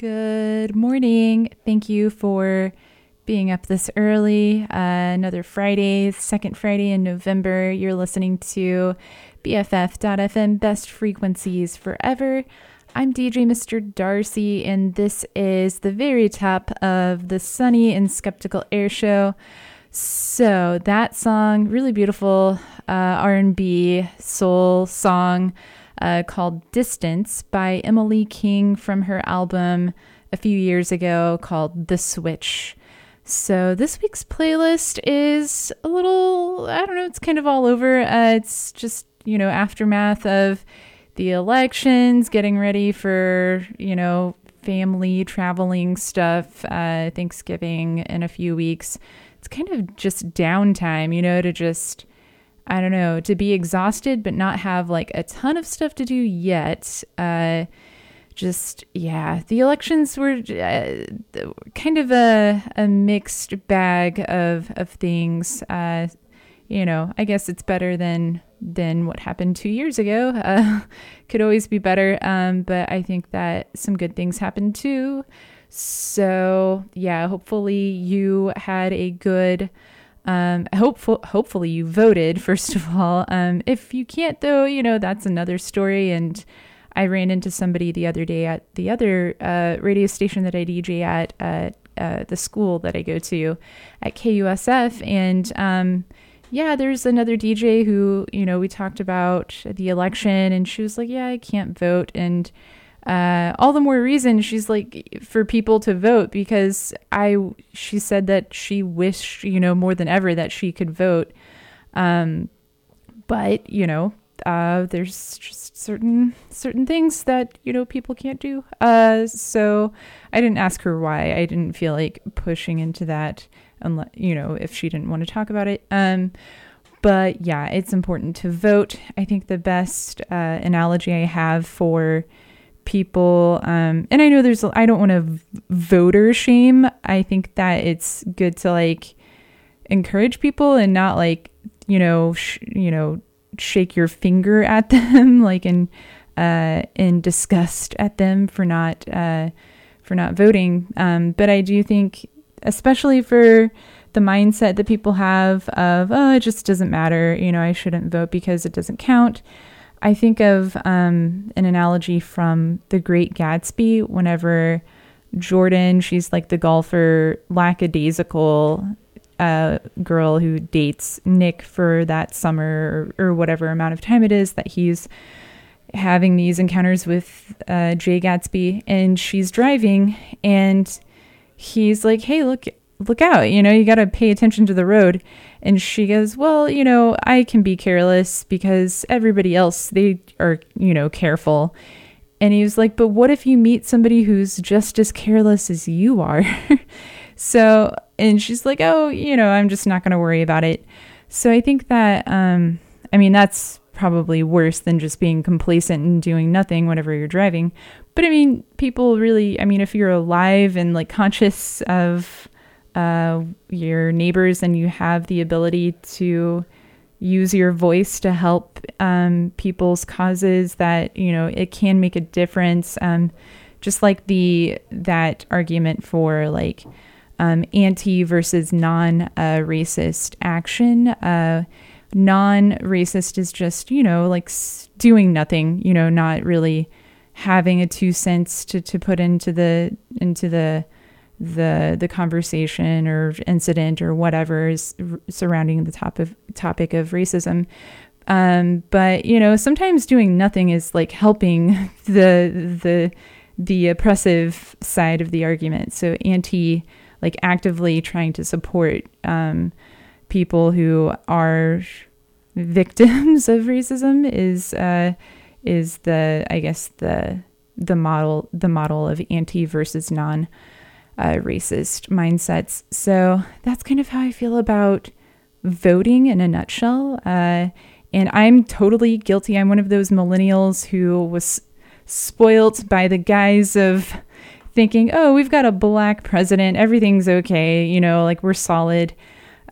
Good morning. Thank you for being up this early. Uh, another Friday, second Friday in November. You're listening to BFF.FM Best Frequencies Forever. I'm DJ Mr. Darcy, and this is the very top of the Sunny and Skeptical Air Show. So that song, really beautiful uh, R&B soul song uh, called "Distance" by Emily King from her album a few years ago called "The Switch." So this week's playlist is a little, I don't know, it's kind of all over. Uh, it's just you know aftermath of the elections, getting ready for you know family traveling stuff, uh, Thanksgiving in a few weeks. It's kind of just downtime, you know, to just I don't know, to be exhausted but not have like a ton of stuff to do yet. Uh, just yeah, the elections were uh, kind of a a mixed bag of of things. Uh, you know, I guess it's better than than what happened two years ago. Uh, could always be better, um, but I think that some good things happened too. So yeah, hopefully you had a good. Um, hopeful, hopefully you voted first of all. Um, if you can't though, you know that's another story. And I ran into somebody the other day at the other uh, radio station that I DJ at, at uh, the school that I go to at KUSF, and um, yeah, there's another DJ who you know we talked about the election, and she was like, yeah, I can't vote, and uh, all the more reason she's like for people to vote because I she said that she wished you know more than ever that she could vote, um, but you know uh, there's just certain certain things that you know people can't do. Uh, so I didn't ask her why. I didn't feel like pushing into that unless you know if she didn't want to talk about it. Um, but yeah, it's important to vote. I think the best uh, analogy I have for people um and i know there's i don't want to voter shame i think that it's good to like encourage people and not like you know sh- you know shake your finger at them like in uh, in disgust at them for not uh, for not voting. Um, but I do think, especially for the mindset that people have of oh it just doesn't matter, you know I shouldn't vote because it doesn't count. I think of um, an analogy from The Great Gatsby. Whenever Jordan, she's like the golfer, lackadaisical uh, girl who dates Nick for that summer or, or, whatever amount of time it is that he's having these encounters with uh, Jay Gatsby, and she's driving, and he's like, "Hey, look, look out! You know, you got to pay attention to the road." And she goes, "Well, you know, I can be careless because everybody else they are, you know, careful." And he was like, "But what if you meet somebody who's just as careless as you are?" so, and she's like, "Oh, you know, I'm just not going to worry about it." So I think that, um, I mean, that's probably worse than just being complacent and doing nothing whenever you're driving. But I mean, people really, I mean, if you're alive and like conscious of uh, your neighbors and you have the ability to use your voice to help um, people's causes, that, you know, it can make a difference. Um, just like the, that argument for like, um, anti versus non uh, racist action. Uh, non racist is just, you know, like doing nothing, you know, not really having a two cents to, to put into the into the the the conversation or incident or whatever is surrounding the top of topic of racism. Um, but you know, sometimes doing nothing is like helping the the the oppressive side of the argument. So anti like actively trying to support um, people who are victims of racism is uh, is the I guess the the model the model of anti versus non uh, racist mindsets. So that's kind of how I feel about voting in a nutshell. Uh, and I'm totally guilty. I'm one of those millennials who was spoilt by the guise of thinking, oh, we've got a black president, everything's okay, you know, like we're solid.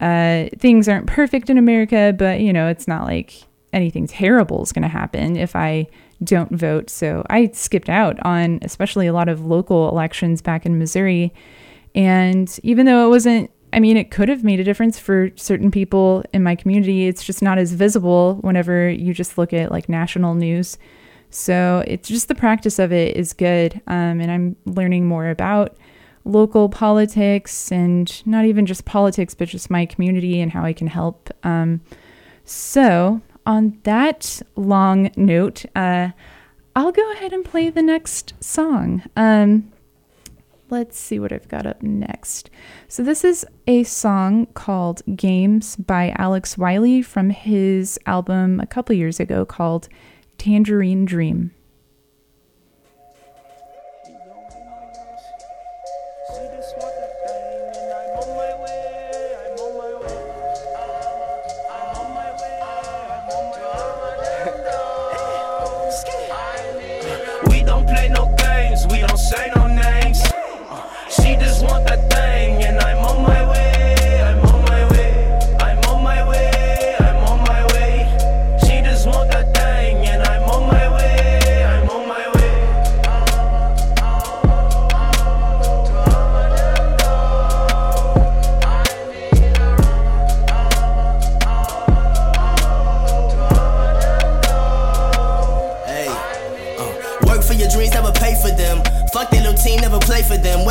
Uh, things aren't perfect in America, but you know, it's not like anything terrible is going to happen if I don't vote. So I skipped out on especially a lot of local elections back in Missouri. And even though it wasn't, I mean, it could have made a difference for certain people in my community, it's just not as visible whenever you just look at like national news. So it's just the practice of it is good. Um, and I'm learning more about local politics and not even just politics, but just my community and how I can help. Um, so, on that long note, uh, I'll go ahead and play the next song. Um, let's see what I've got up next. So, this is a song called Games by Alex Wiley from his album a couple years ago called Tangerine Dream.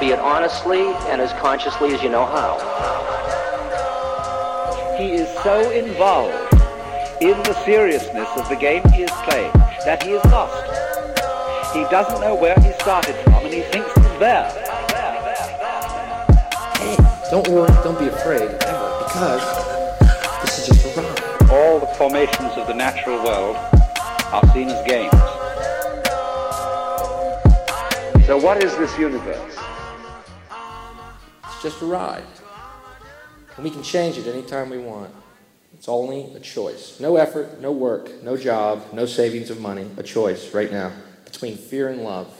be it honestly and as consciously as you know how. He is so involved in the seriousness of the game he is playing that he is lost. He doesn't know where he started from and he thinks he's there. Hey, don't worry, don't be afraid, ever, because this is just a ride. All the formations of the natural world are seen as games. So what is this universe? Just a ride. And we can change it anytime we want. It's only a choice. No effort, no work, no job, no savings of money. A choice right now between fear and love.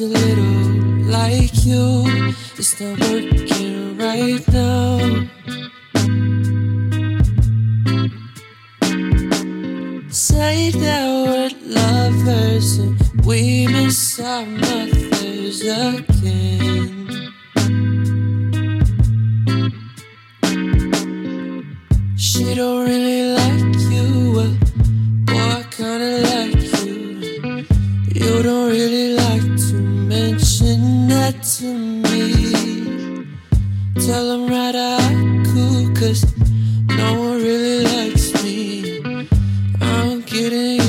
A little like you. It's not working right now. Say that we're lovers and we miss our mothers again. She don't really like you, well, boy, kinda like to me. Tell them right out cool, cause no one really likes me. I'm getting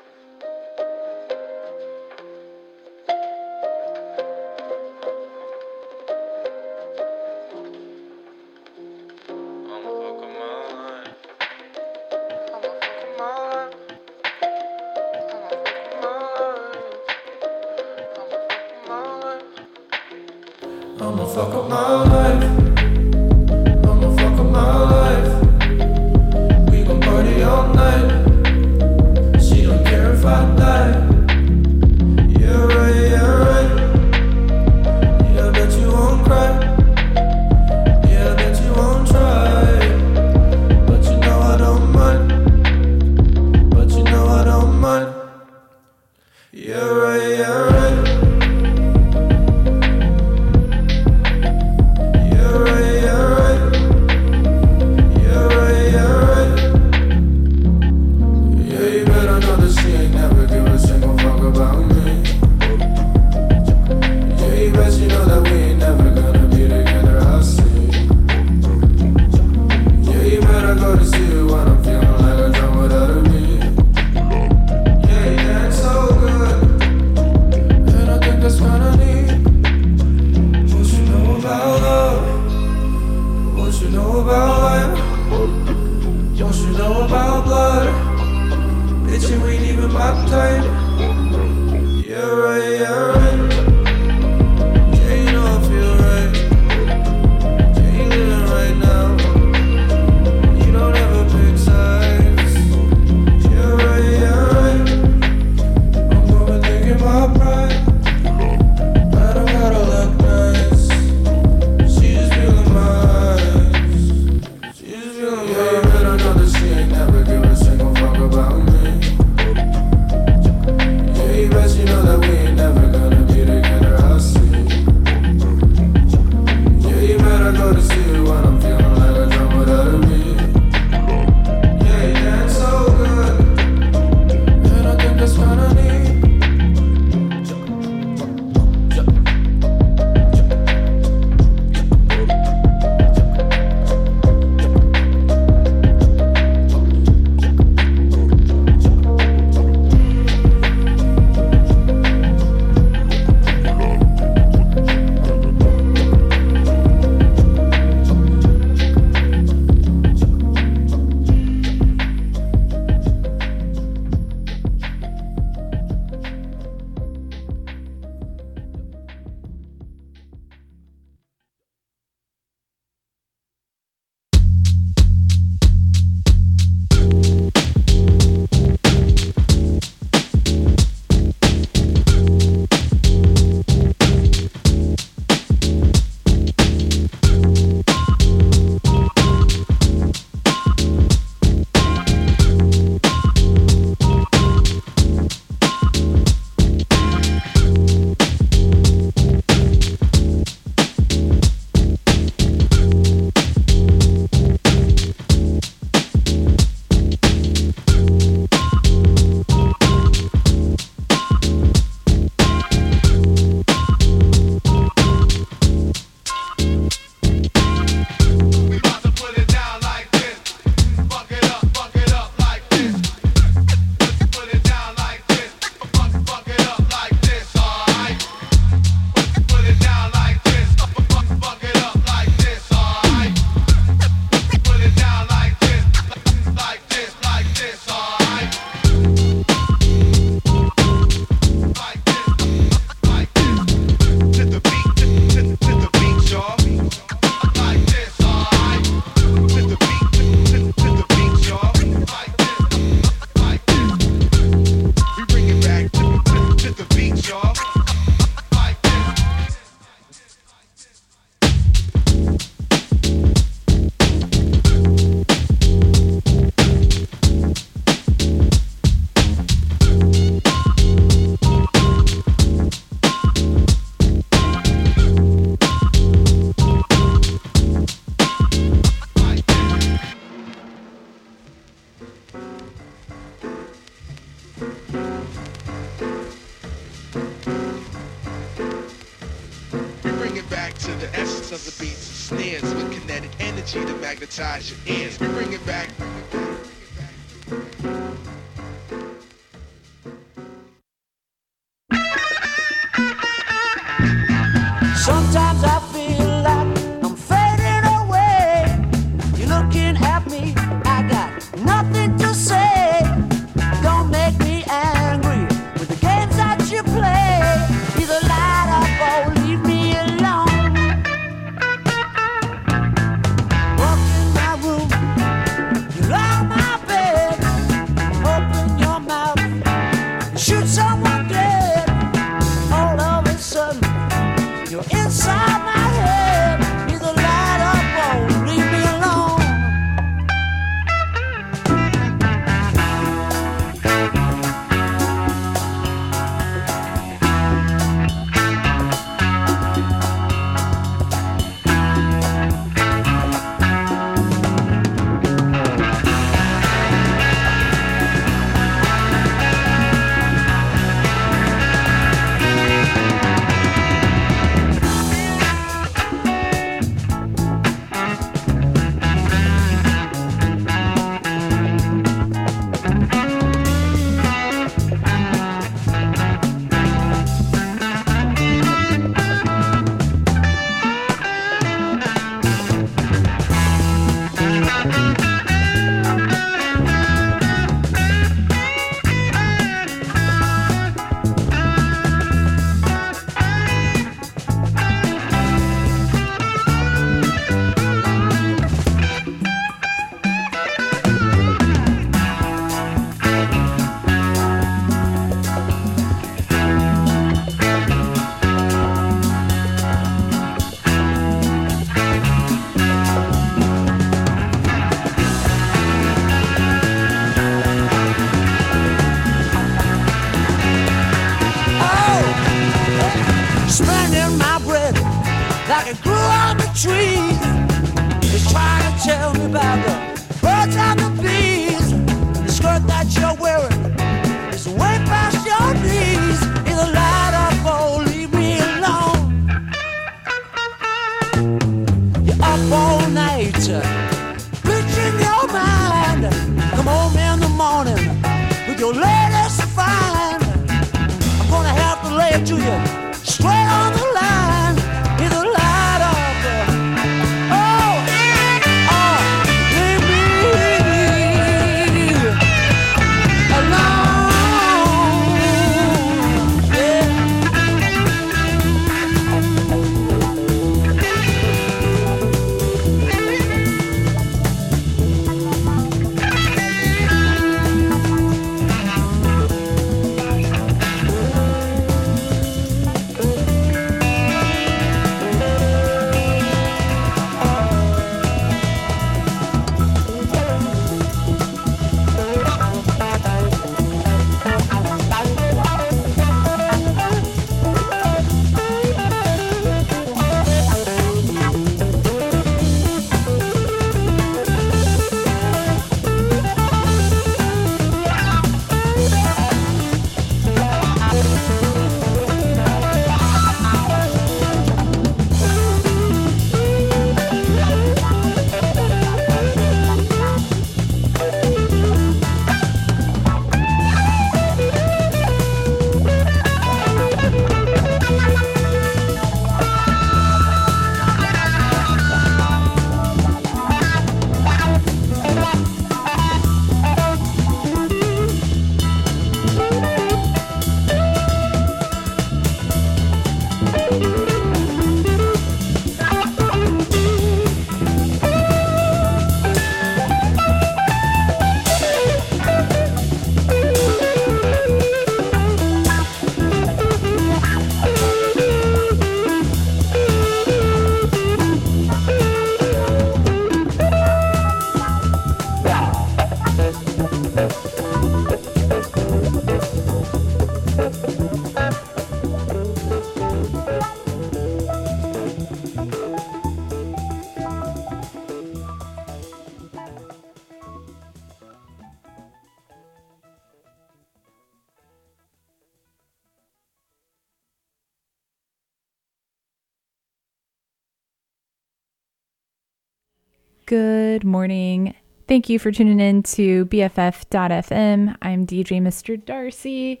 morning. Thank you for tuning in to BFF.fm. I'm DJ Mr. Darcy,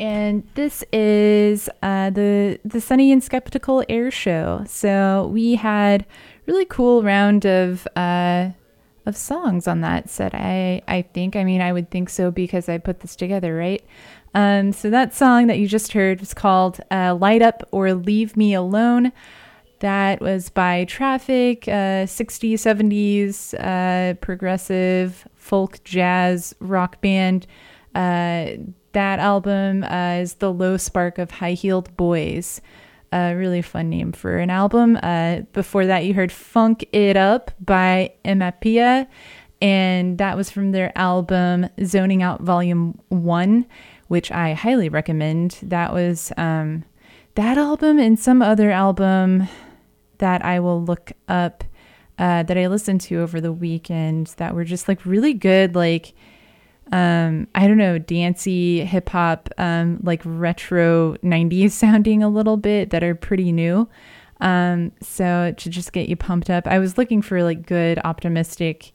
and this is uh, the the Sunny and Skeptical Air Show. So we had really cool round of uh, of songs on that set. I I think. I mean, I would think so because I put this together, right? Um, so that song that you just heard was called uh, "Light Up or Leave Me Alone." That was by Traffic, uh, 60s, 70s, uh, progressive folk jazz rock band. Uh, that album uh, is The Low Spark of High Heeled Boys. A really fun name for an album. Uh, before that, you heard Funk It Up by Emapea, and that was from their album Zoning Out Volume 1, which I highly recommend. That was um, that album and some other album that I will look up uh, that I listened to over the weekend that were just like really good, like um, I don't know, dancey hip hop, um, like retro 90s sounding a little bit that are pretty new. Um, so to just get you pumped up, I was looking for like good, optimistic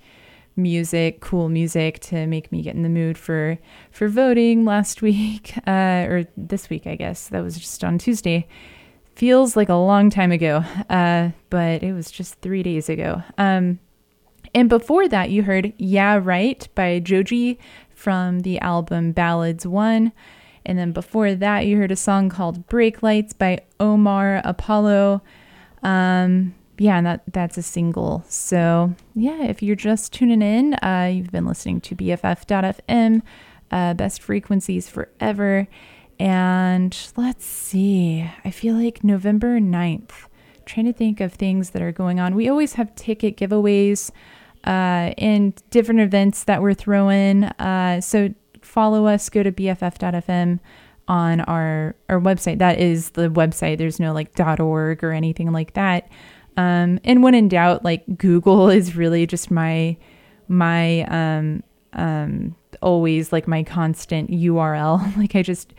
music, cool music to make me get in the mood for for voting last week uh, or this week, I guess. That was just on Tuesday feels like a long time ago, uh, but it was just three days ago. Um, and before that, you heard Yeah Right by Joji from the album Ballads 1. And then before that, you heard a song called Brakelights by Omar Apollo. Um, yeah, and that, that's a single. So, yeah, if you're just tuning in, uh, you've been listening to BFF.fm, uh, best frequencies forever. And let's see, I feel like November 9th, trying to think of things that are going on. We always have ticket giveaways uh, and different events that we're throwing. Uh, so follow us, go to BFF.fm on our our website. That is the website. There's no like .org or anything like that. Um, and when in doubt, like Google is really just my my um um always like my constant URL. like I just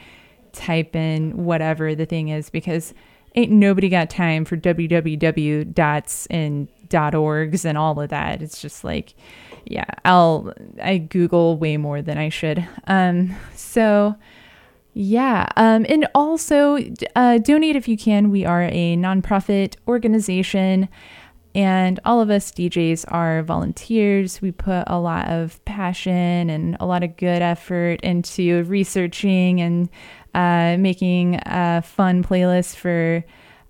type in whatever the thing is because ain't nobody got time for www dots and dot orgs and all of that. It's just like, yeah, I'll I Google way more than I should. Um, so yeah, um, and also uh, donate if you can. We are a nonprofit organization, and all of us DJs are volunteers. We put a lot of passion and a lot of good effort into researching and uh, making a fun playlist for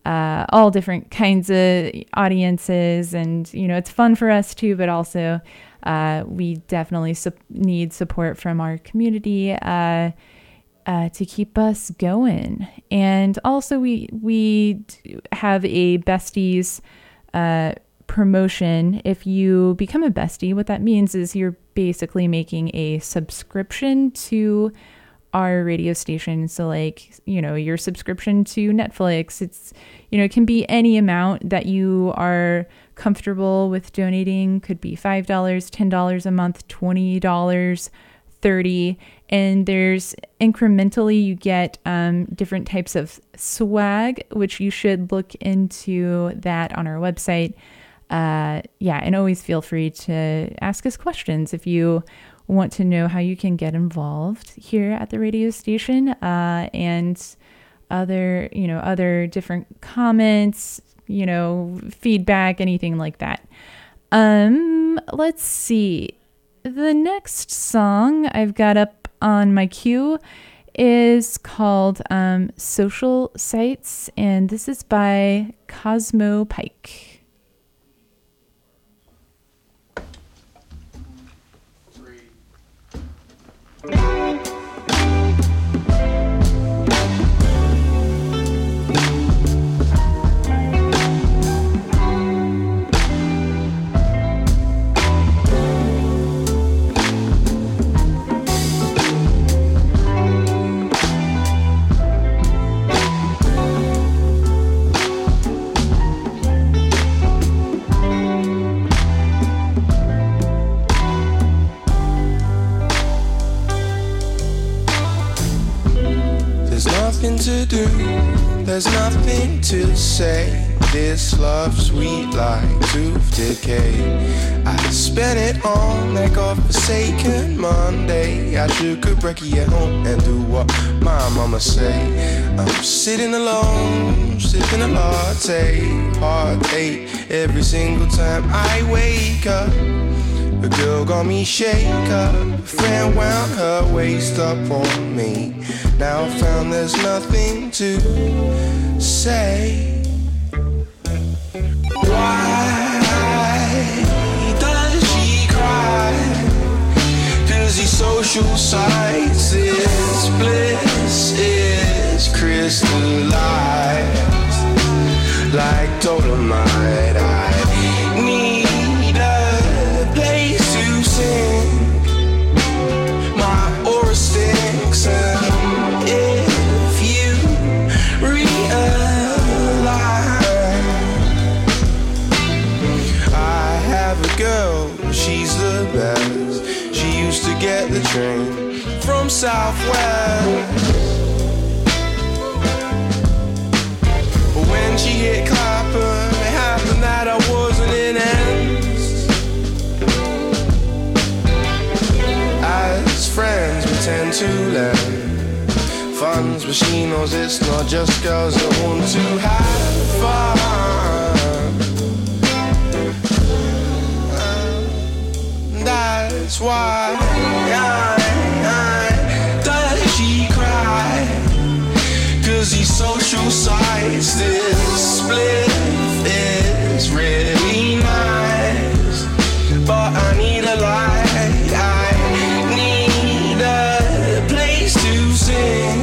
uh, all different kinds of audiences. And, you know, it's fun for us too, but also uh, we definitely su- need support from our community. Uh, uh, to keep us going, and also we we have a besties uh, promotion. If you become a bestie, what that means is you're basically making a subscription to our radio station. So, like, you know, your subscription to Netflix, it's, you know, it can be any amount that you are comfortable with donating. Could be $5, $10 a month, $20, 30 and there's incrementally you get um, different types of swag which you should look into that on our website uh, yeah and always feel free to ask us questions if you want to know how you can get involved here at the radio station uh, and other you know other different comments you know feedback anything like that um let's see the next song I've got up on my queue is called um, Social Sites, and this is by Cosmo Pyke. There's to do, there's nothing to say. This love sweet like tooth decay. I spent it on that godforsaken Monday. I took a brekkie at home and do what my mama say. I'm sitting alone, sipping a latte, heart every single time I wake up. A girl got me shake up, wound her waist up on me. Now I found there's nothing to say. Why does she cry? Cause these social sites, this bliss is crystallized like dolomite. Southwest. But when she hit Clapham, it happened that I wasn't in ends. As friends, we tend to lend funds, but she knows it's not just girls that want to have fun. That's why social sites, this split is really nice. But I need a light, I need a place to sing.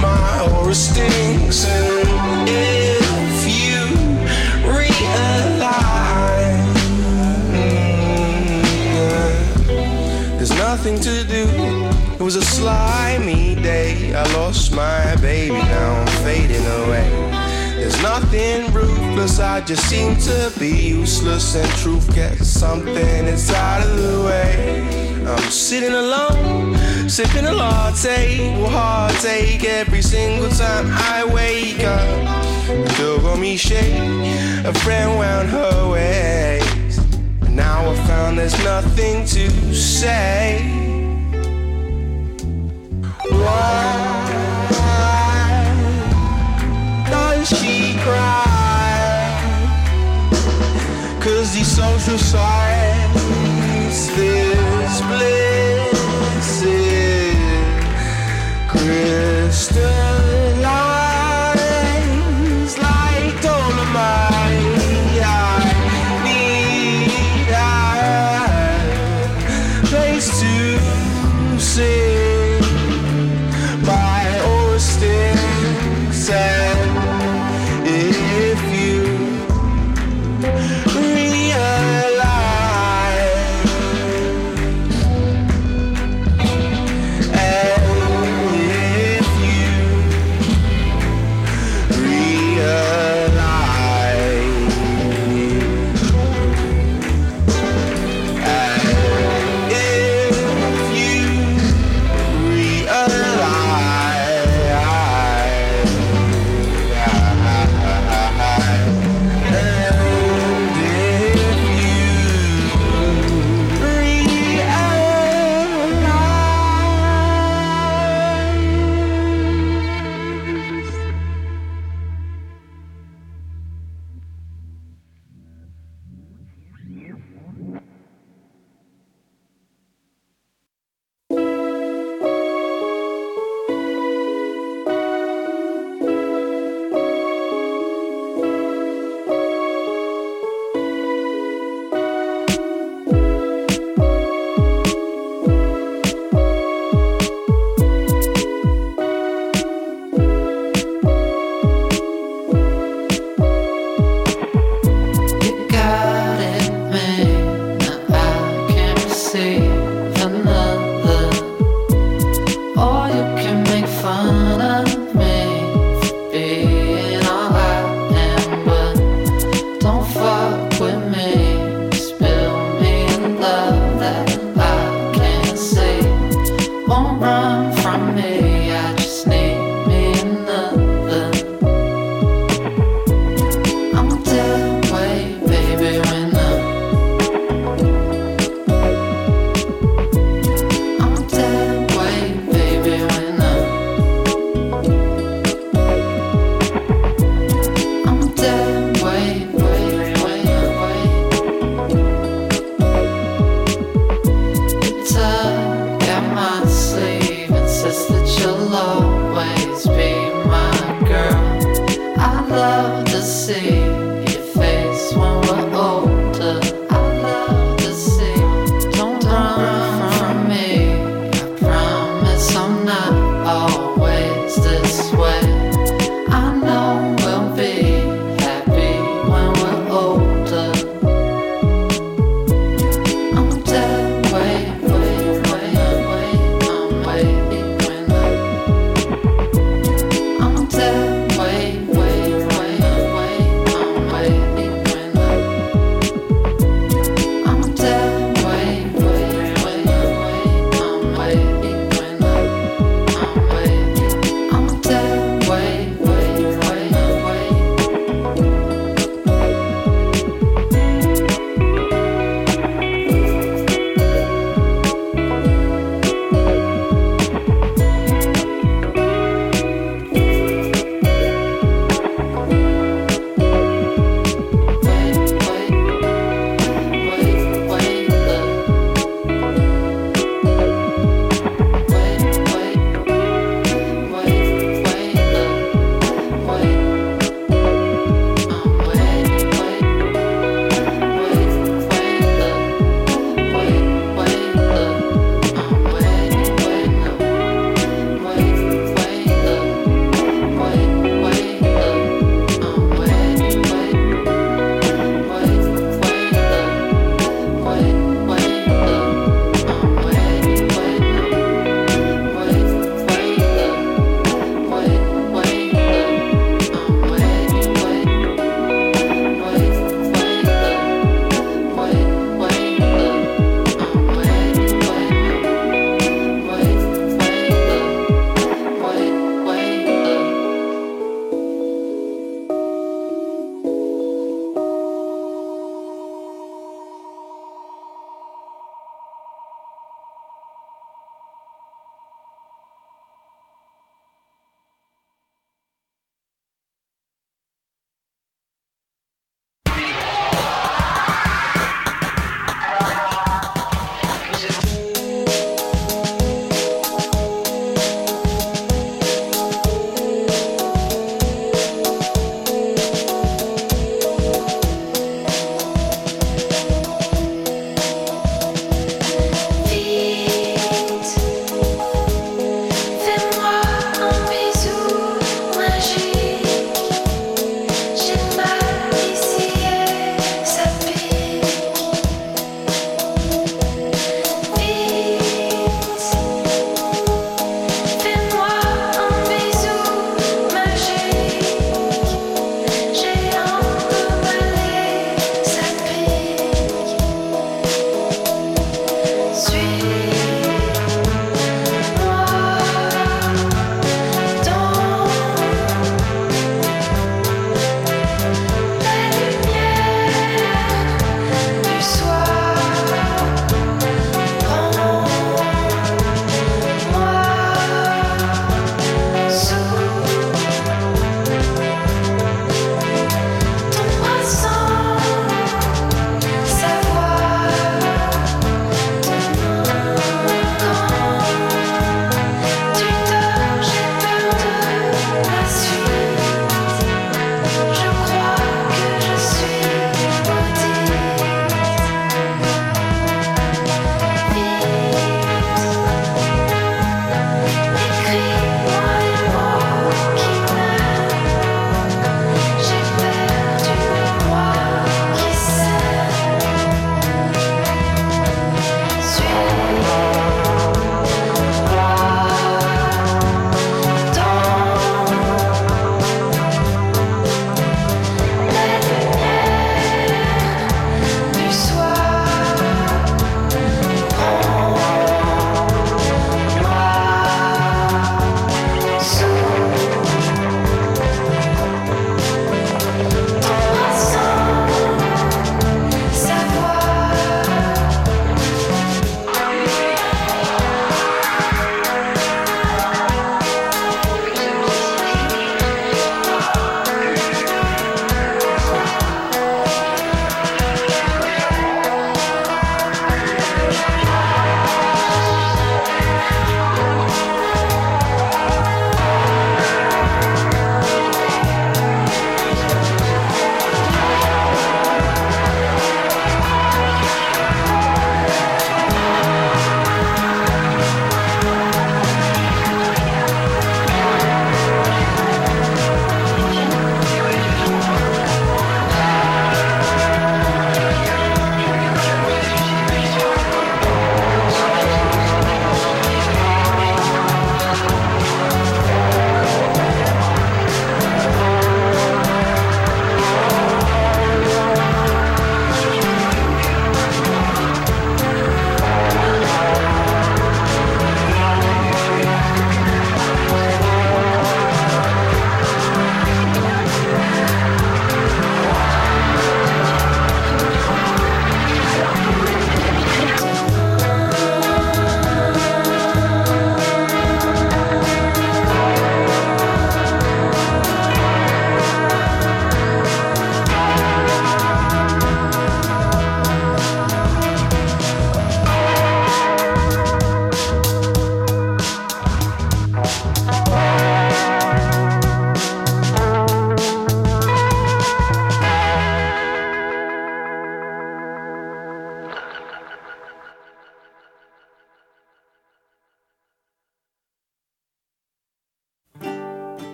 My aura stinks, and if you realize, mm, there's nothing to do. It was a slimy. I lost my baby, now I'm fading away. There's nothing ruthless, I just seem to be useless. And truth gets something inside of the way. I'm sitting alone, sipping a latte. Will heartache every single time I wake up. Dog on me shake, a friend wound her ways. Now I found there's nothing to say. Why does she cry? Cause social crystallized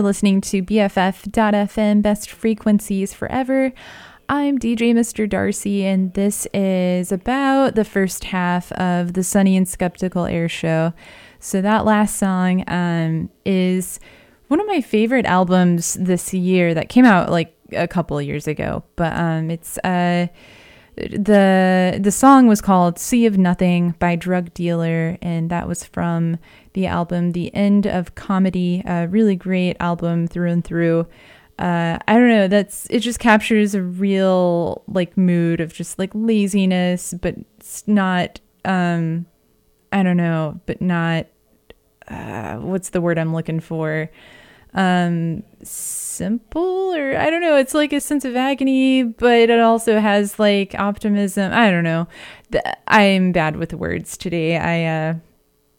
You're listening to BFF.FM Best Frequencies Forever. I'm DJ Mr. Darcy, and this is about the first half of the Sunny and Skeptical Air Show. So, that last song um, is one of my favorite albums this year that came out like a couple years ago, but um, it's uh, the the song was called "Sea of Nothing" by Drugdealer, and that was from the album "The End of Comedy." A really great album through and through. Uh, I don't know. That's it. Just captures a real like mood of just like laziness, but it's not. Um, I don't know, but not. Uh, what's the word I'm looking for? um simple or i don't know it's like a sense of agony but it also has like optimism. I don't know. I'm bad with words today. I uh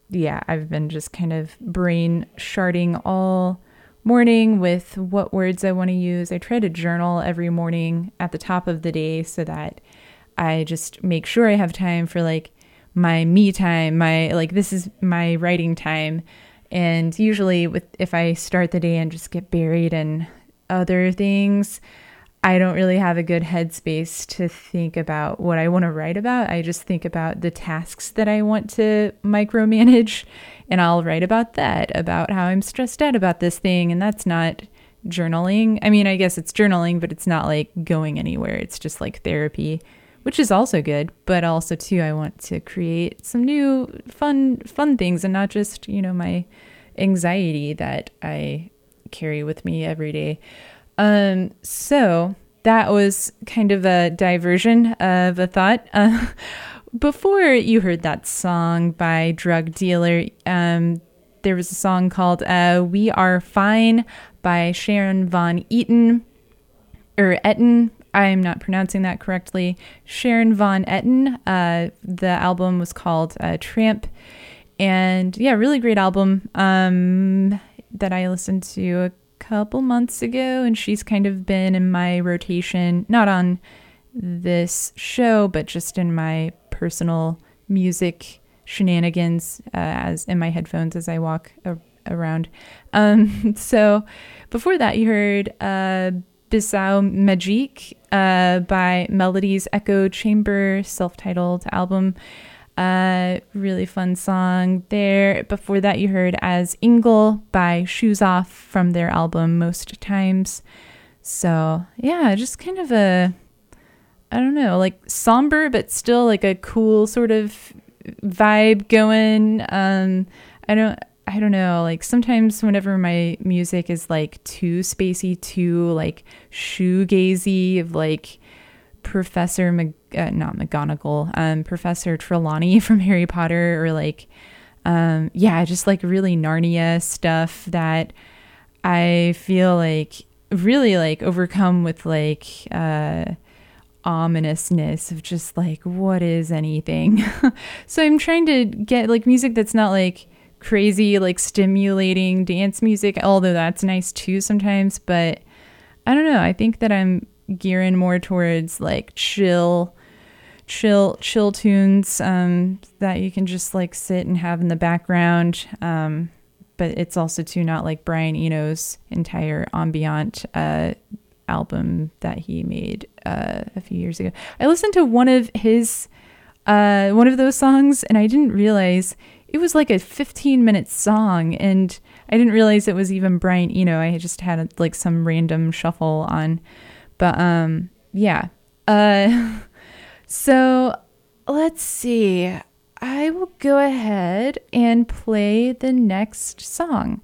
yeah i've been just kind of brain sharding all morning with what words i want to use. I try to journal every morning at the top of the day so that i just make sure i have time for like my me time my like this is my writing time and usually with if I start the day and just get buried in other things, I don't really have a good headspace to think about what I want to write about. I just think about the tasks that I want to micromanage and I'll write about that, about how I'm stressed out about this thing and that's not journaling. I mean, I guess it's journaling, but it's not like going anywhere. It's just like therapy which is also good but also too i want to create some new fun fun things and not just you know my anxiety that i carry with me every day. Um so that was kind of a diversion of a thought. Uh, before you heard that song by Drugdealer um there was a song called uh, we are fine by sharon von eaton or etten I'm not pronouncing that correctly. Sharon Von Etten. Uh, the album was called uh, Tramp, and yeah, really great album um, that I listened to a couple months ago, and she's kind of been in my rotation, not on this show, but just in my personal music shenanigans uh, as in my headphones as I walk a- around. Um, so before that, you heard uh, Bisou Magique uh, by Melody's Echo Chamber, self titled album. Uh, really fun song there. Before that, you heard As Ingle by Shoos Off from their album Most Times. So, yeah, just kind of a, I don't know, like somber, but still like a cool sort of vibe going. Um, I don't, I don't know. Like sometimes whenever my music is like too spacey, too like shoegazy of like Professor, Mag- uh, not McGonagall, um, Professor Trelawney from Harry Potter, or like, um, yeah, just like really Narnia stuff that I feel like really like overcome with like, uh, ominousness of just like what is anything so i'm trying to get like music that's not like crazy like stimulating dance music although that's nice too sometimes but i don't know i think that i'm gearing more towards like chill chill chill tunes um that you can just like sit and have in the background um but it's also too not like Brian Eno's entire ambient uh album that he made uh, a few years ago. I listened to one of his uh, one of those songs and I didn't realize it was like a 15 minute song and I didn't realize it was even Brian Eno. I just had like some random shuffle on. But um yeah. Uh so let's see. I will go ahead and play the next song.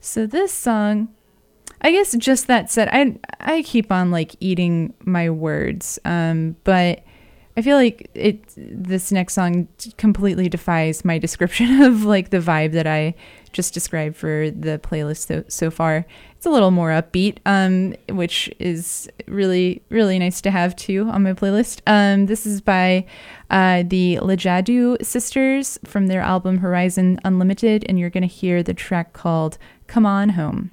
So this song I guess just that said, I I keep on like eating my words, um, but I feel like it. This next song completely defies my description of like the vibe that I just described for the playlist so, so far. It's a little more upbeat, um, which is really really nice to have too on my playlist. Um, this is by uh, the Lijadu sisters from their album Horizon Unlimited, and you're gonna hear the track called "Come On Home."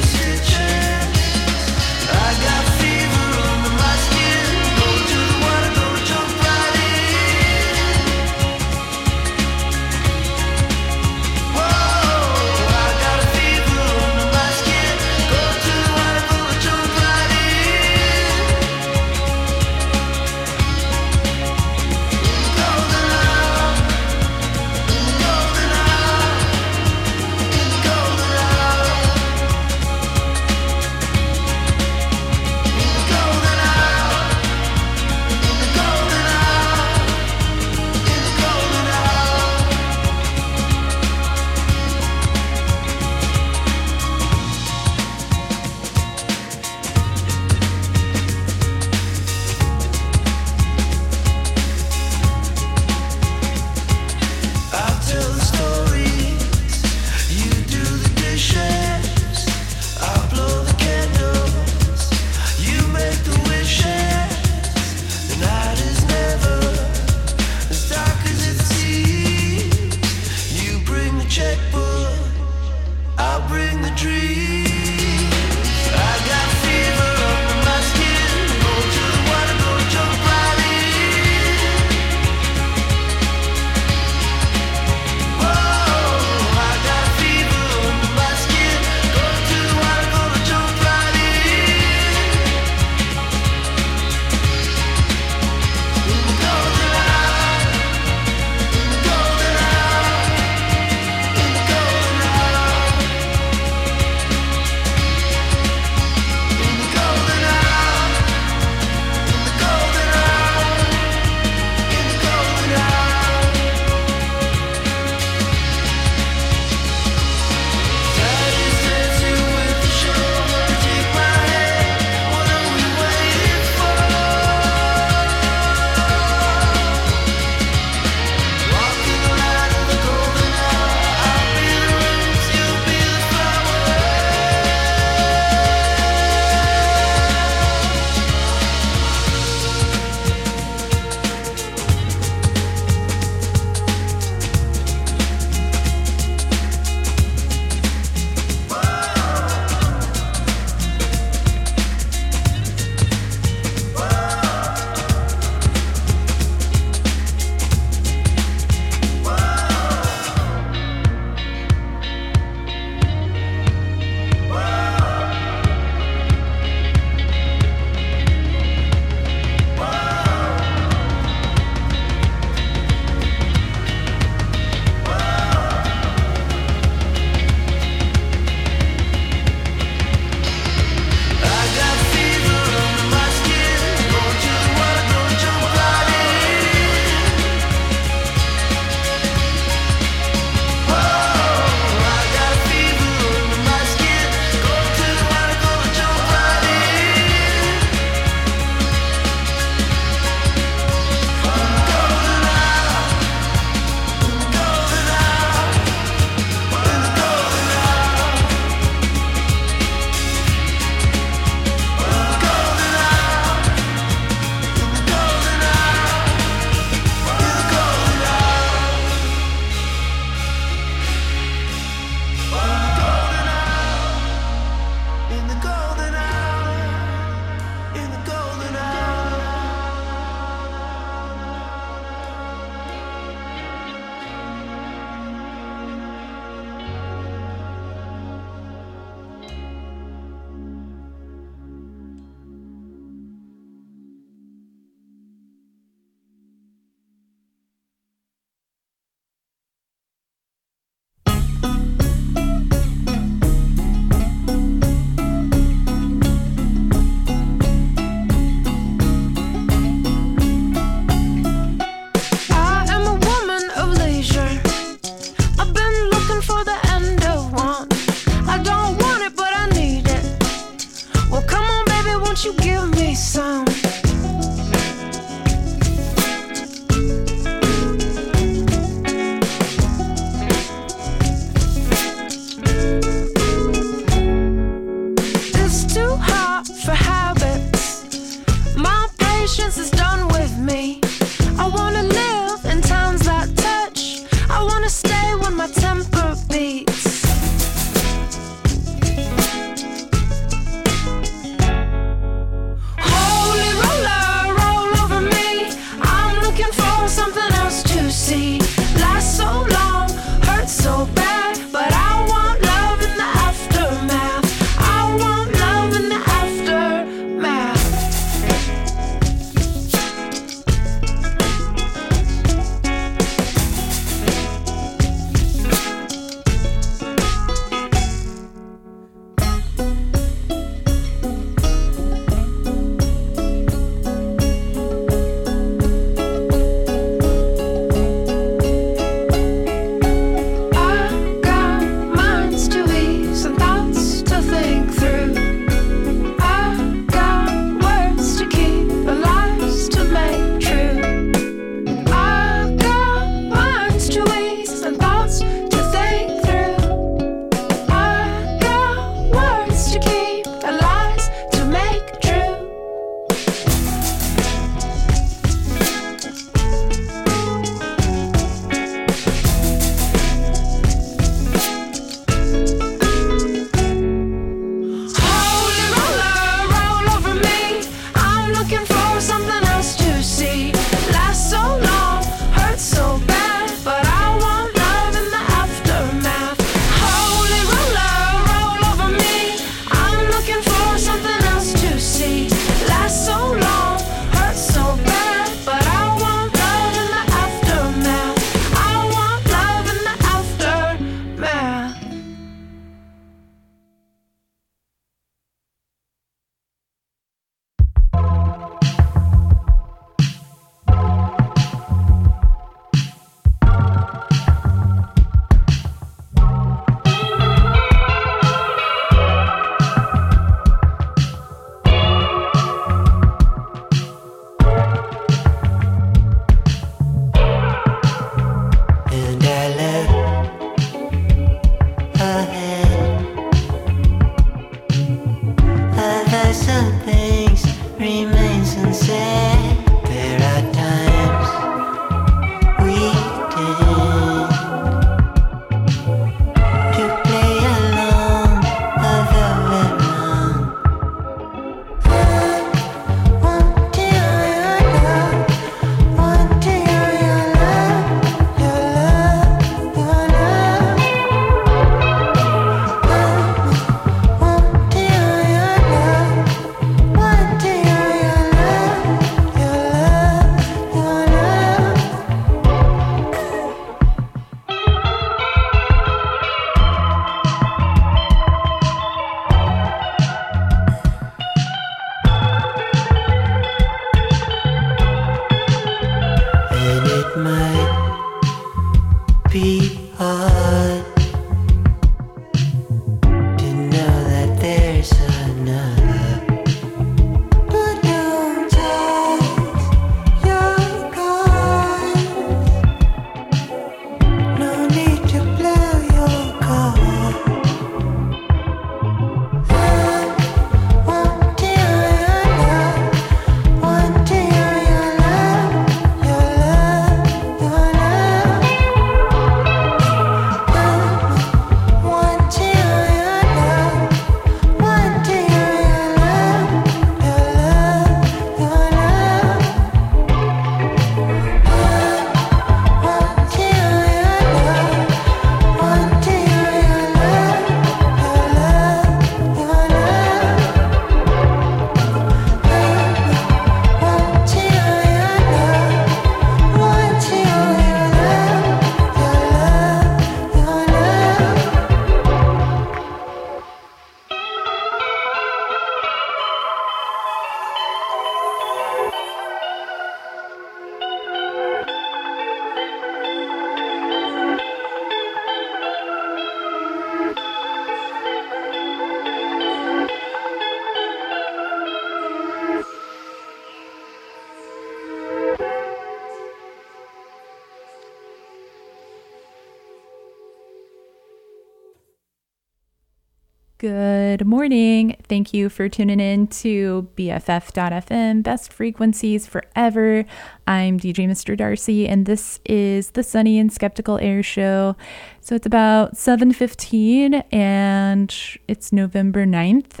Good morning. Thank you for tuning in to BFF.FM, best frequencies forever. I'm DJ Mr. Darcy, and this is the Sunny and Skeptical Air Show. So it's about 7.15, and it's November 9th.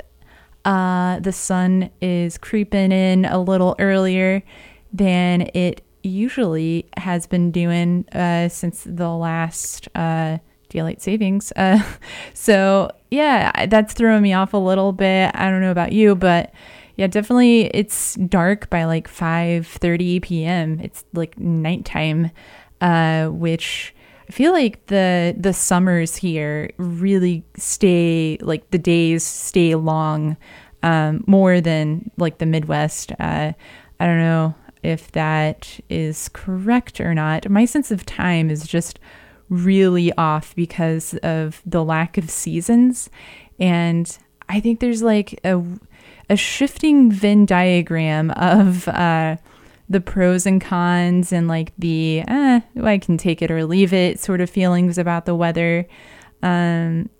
Uh, the sun is creeping in a little earlier than it usually has been doing uh, since the last uh, daylight savings. Uh, so yeah, that's throwing me off a little bit. I don't know about you, but yeah, definitely it's dark by like 5:30 p.m. It's like nighttime, uh, which I feel like the the summers here really stay like the days stay long um, more than like the Midwest. Uh, I don't know if that is correct or not. My sense of time is just really off because of the lack of seasons. And I think there's like a, a shifting Venn diagram of uh, the pros and cons and like the, eh, I can take it or leave it sort of feelings about the weather. Um,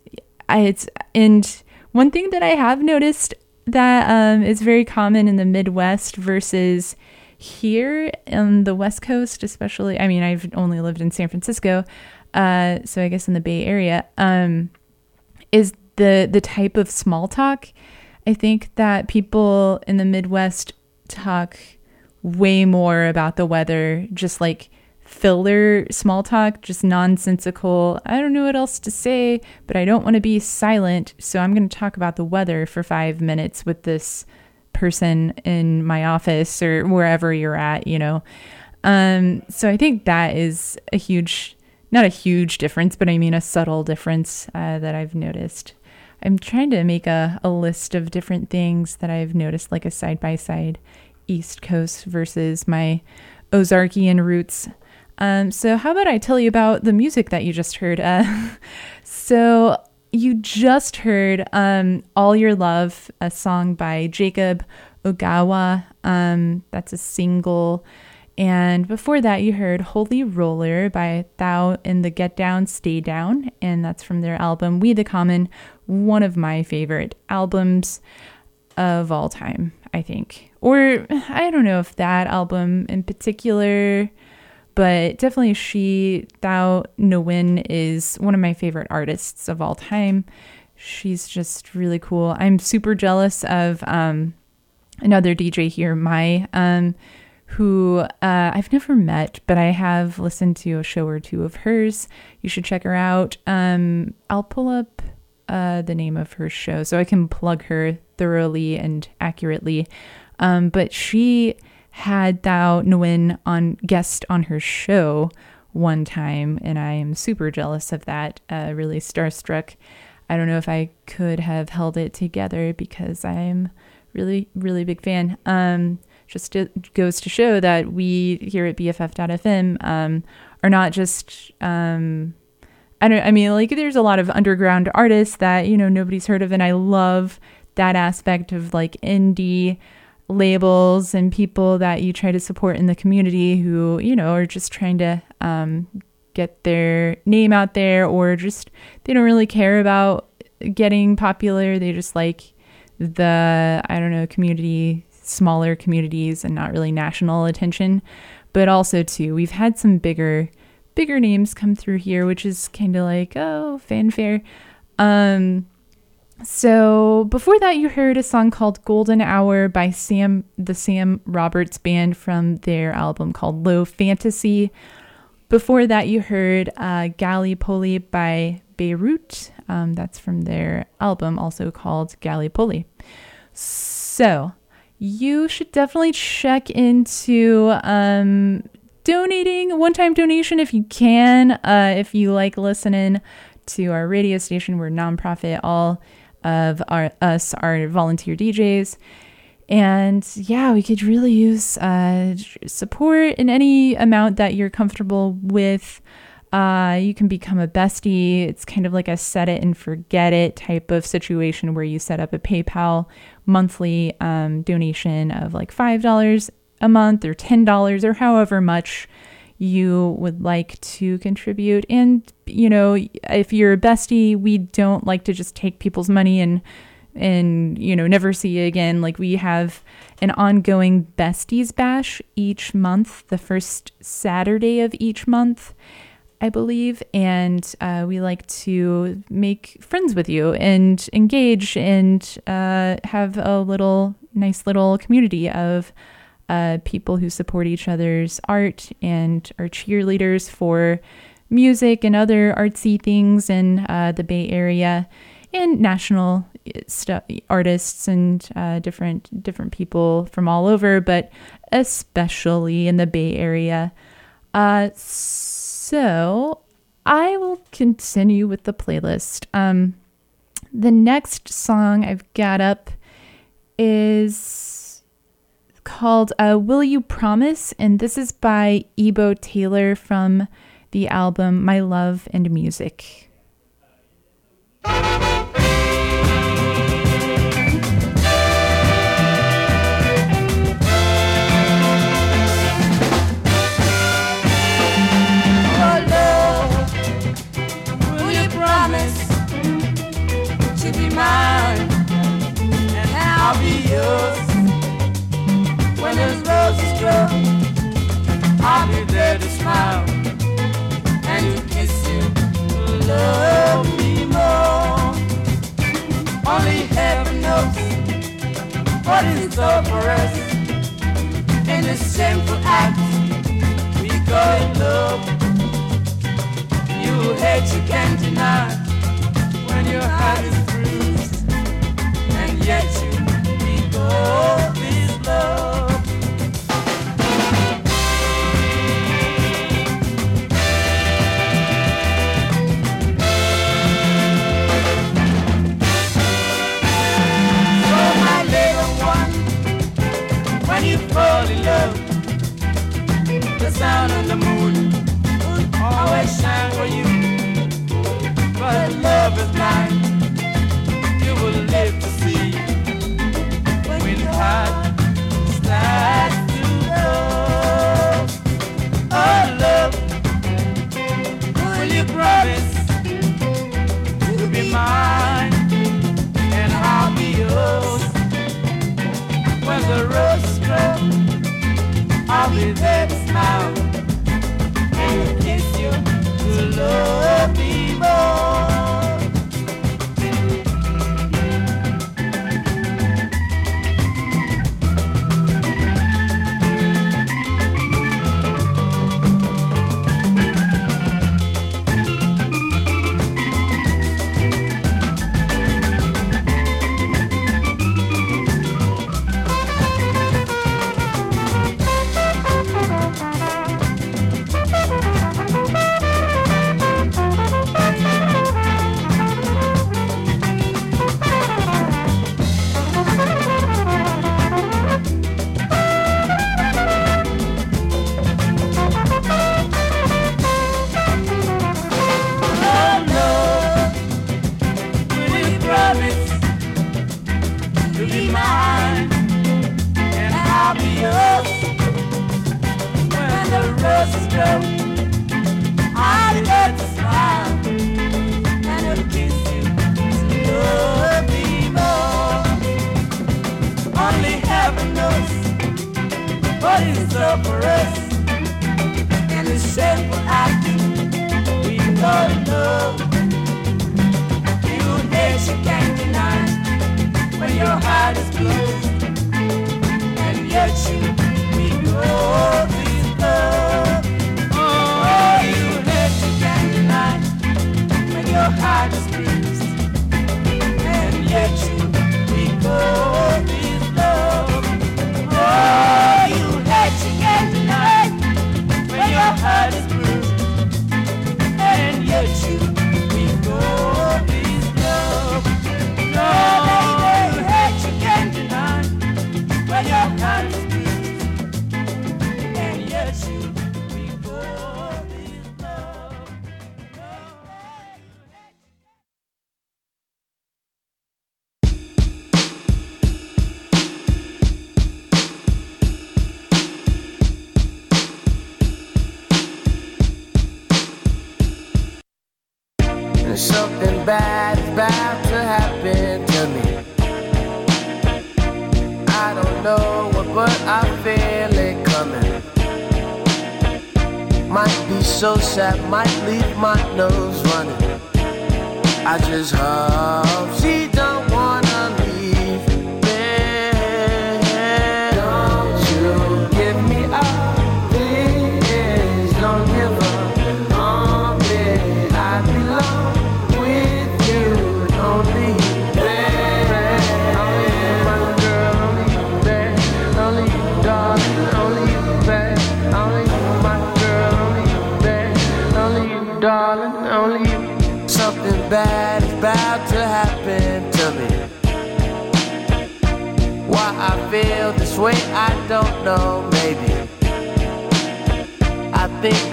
I, it's, and one thing that I have noticed that um, is very common in the Midwest versus here on the West Coast, especially. I mean, I've only lived in San Francisco, uh, so I guess in the Bay Area, um, is the the type of small talk. I think that people in the Midwest talk way more about the weather, just like filler small talk, just nonsensical. I don't know what else to say, but I don't want to be silent, so I'm going to talk about the weather for five minutes with this person in my office or wherever you're at, you know. Um, so I think that is a huge, not a huge difference, but I mean a subtle difference uh, that I've noticed. I'm trying to make a, a list of different things that I've noticed, like a side by side East Coast versus my Ozarkian roots. Um, so, how about I tell you about the music that you just heard? Uh, so, you just heard um, All Your Love, a song by Jakob Ogawa. Um, that's a single. And before that, you heard Holy Roller by Thao in the Get Down, Stay Down. And that's from their album We the Common, one of my favorite albums of all time, I think. Or I don't know if that album in particular, but definitely she, Thao Nguyen, is one of my favorite artists of all time. She's just really cool. I'm super jealous of um, another DJ here, Mai, um, who uh, I've never met, but I have listened to a show or two of hers. You should check her out. Um, I'll pull up uh, the name of her show so I can plug her thoroughly and accurately. Um, but she had Thao Nguyen on guest on her show one time, and I am super jealous of that. Uh, really starstruck. I don't know if I could have held it together because I'm really, really big fan. Um, just it goes to show that we here at BFF.fm um, are not just um, I don't I mean like there's a lot of underground artists that you know nobody's heard of and I love that aspect of like indie labels and people that you try to support in the community who you know are just trying to um, get their name out there or just they don't really care about getting popular. They just like the I don't know community smaller communities and not really national attention. But also too we've had some bigger bigger names come through here which is kind of like oh fanfare. Um so before that you heard a song called golden hour by sam the sam roberts band from their album called Lo-Fantasy. Before that you heard uh, gallipoli by beirut. Um, that's from their album also called gallipoli so you should definitely check into um, donating a one-time donation if you can. Uh, if you like listening to our radio station we're nonprofit all of our us are volunteer djs and yeah we could really use uh, support in any amount that you're comfortable with uh, you can become a bestie. It's kind of like a set it and forget it type of situation where you set up a PayPal monthly um, donation of like $5 a month or $10 or however much you would like to contribute. And, you know, if you're a bestie, we don't like to just take people's money and and you know never see you again like we have an ongoing besties bash each month the first saturday of each month i believe and uh, we like to make friends with you and engage and uh, have a little nice little community of uh, people who support each other's art and are cheerleaders for music and other artsy things in uh, the bay area and national stu- artists and uh, different different people from all over, but especially in the Bay Area. Uh, so I will continue with the playlist. Um, the next song I've got up is called uh, "Will You Promise," and this is by Ebo Taylor from the album "My Love and Music." Mine and to kiss you. Love me more. Only heaven knows what is for us in act we love. You hate you can't deny when your heart is bruised, and yet you recall this fall in love, the sound of the moon There to smile and kiss you to love me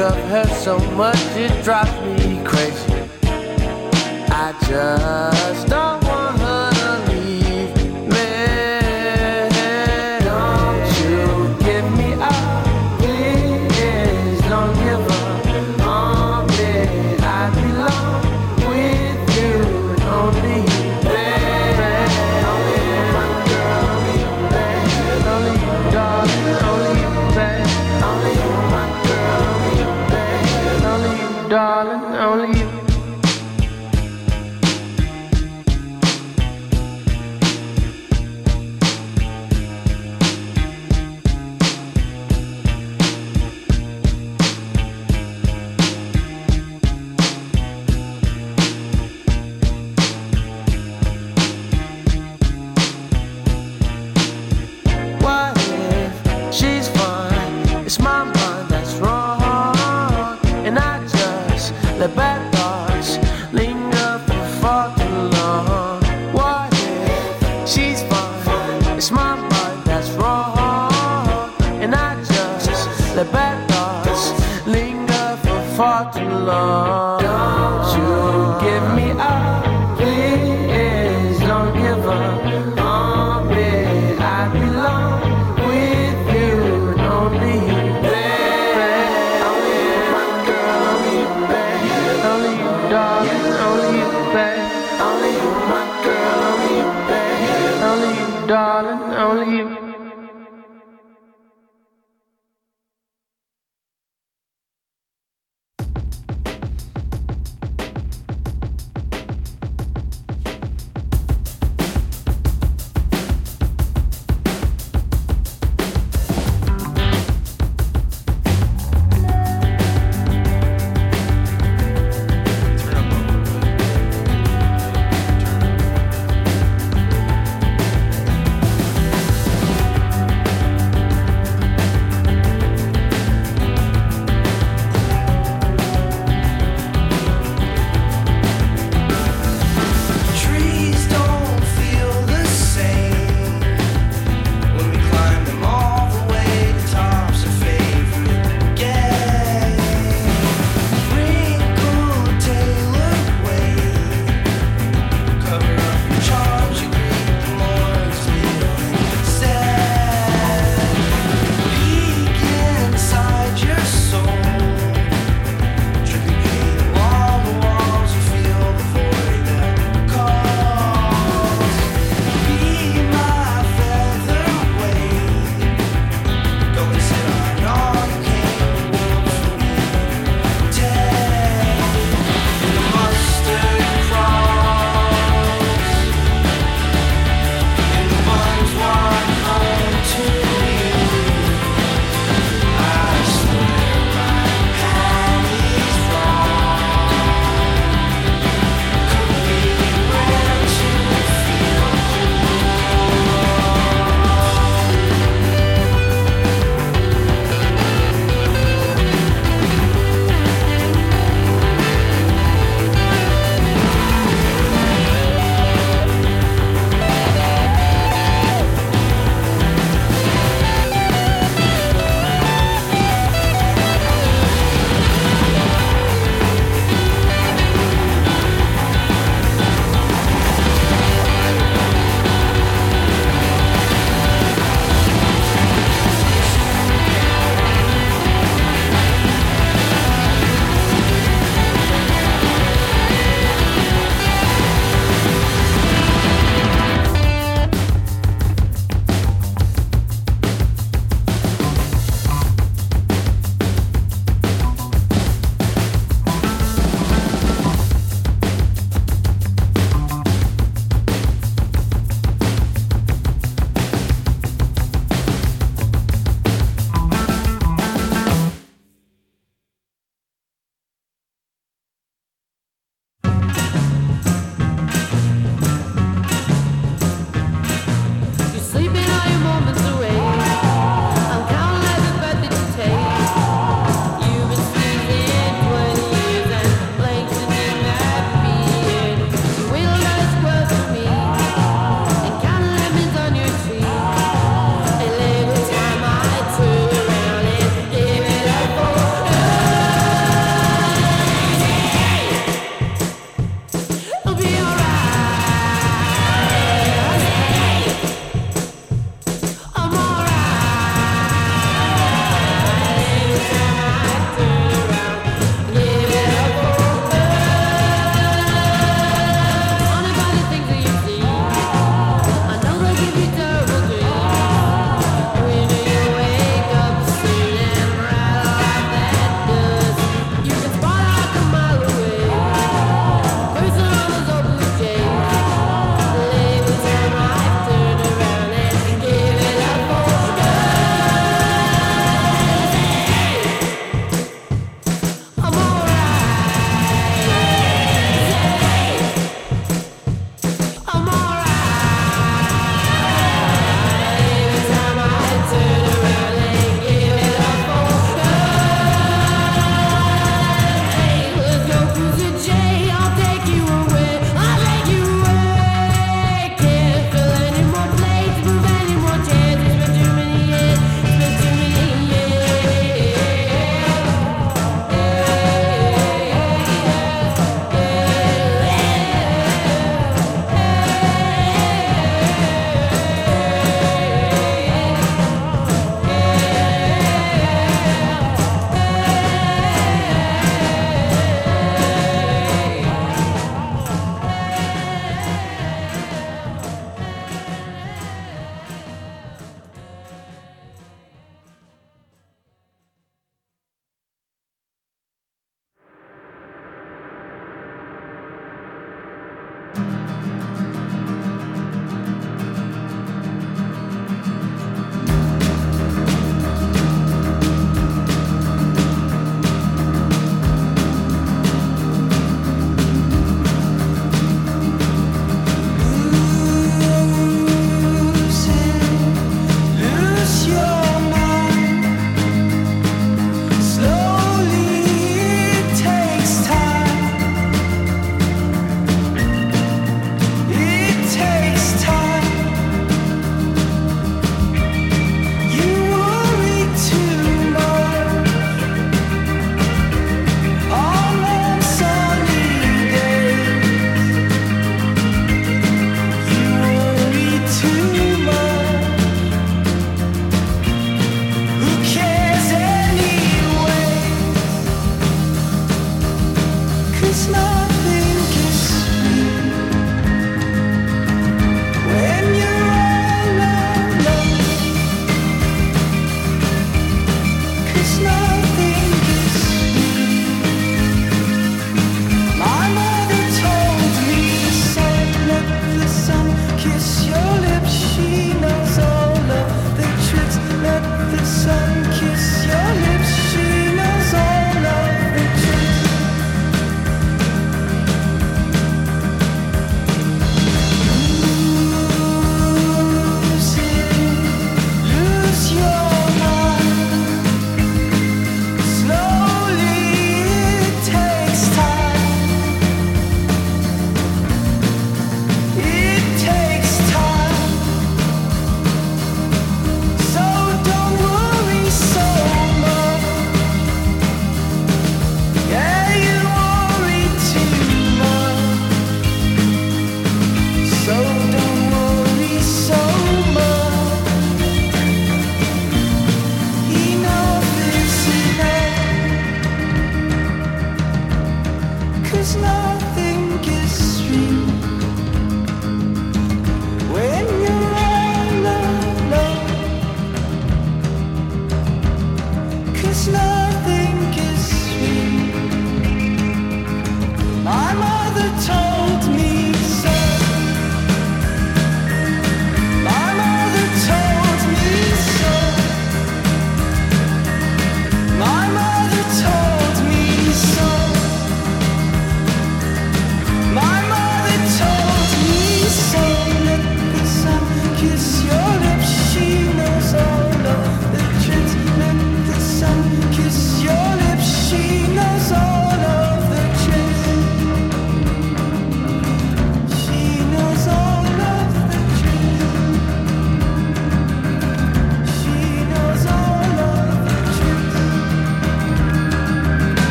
of her so much it drives me crazy. I just don't.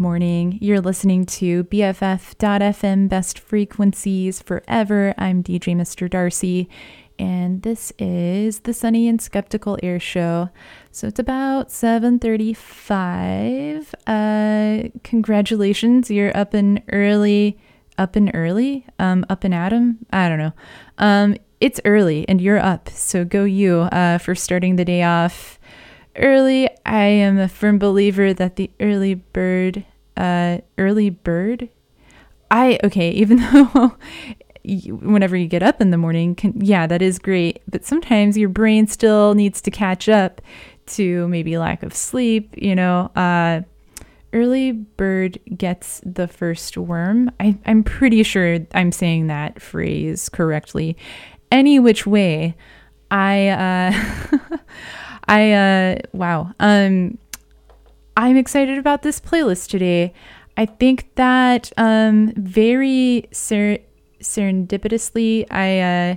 Morning. You're listening to BFF.FM Best Frequencies Forever. I'm DJ Mr. Darcy, and this is the Sunny and Skeptical Air Show. So it's about 7:35. Uh, congratulations, you're up and early. Up and early? Um, up and Adam? I don't know. Um, it's early, and you're up. So go you uh, for starting the day off early. I am a firm believer that the early bird, uh, early bird. I okay, even though whenever you get up in the morning, can, yeah, that is great. But sometimes your brain still needs to catch up to maybe lack of sleep. You know, uh, early bird gets the first worm. I, I'm pretty sure I'm saying that phrase correctly. Any which way, I. Uh, I uh wow. Um I'm excited about this playlist today. I think that um very ser- serendipitously I uh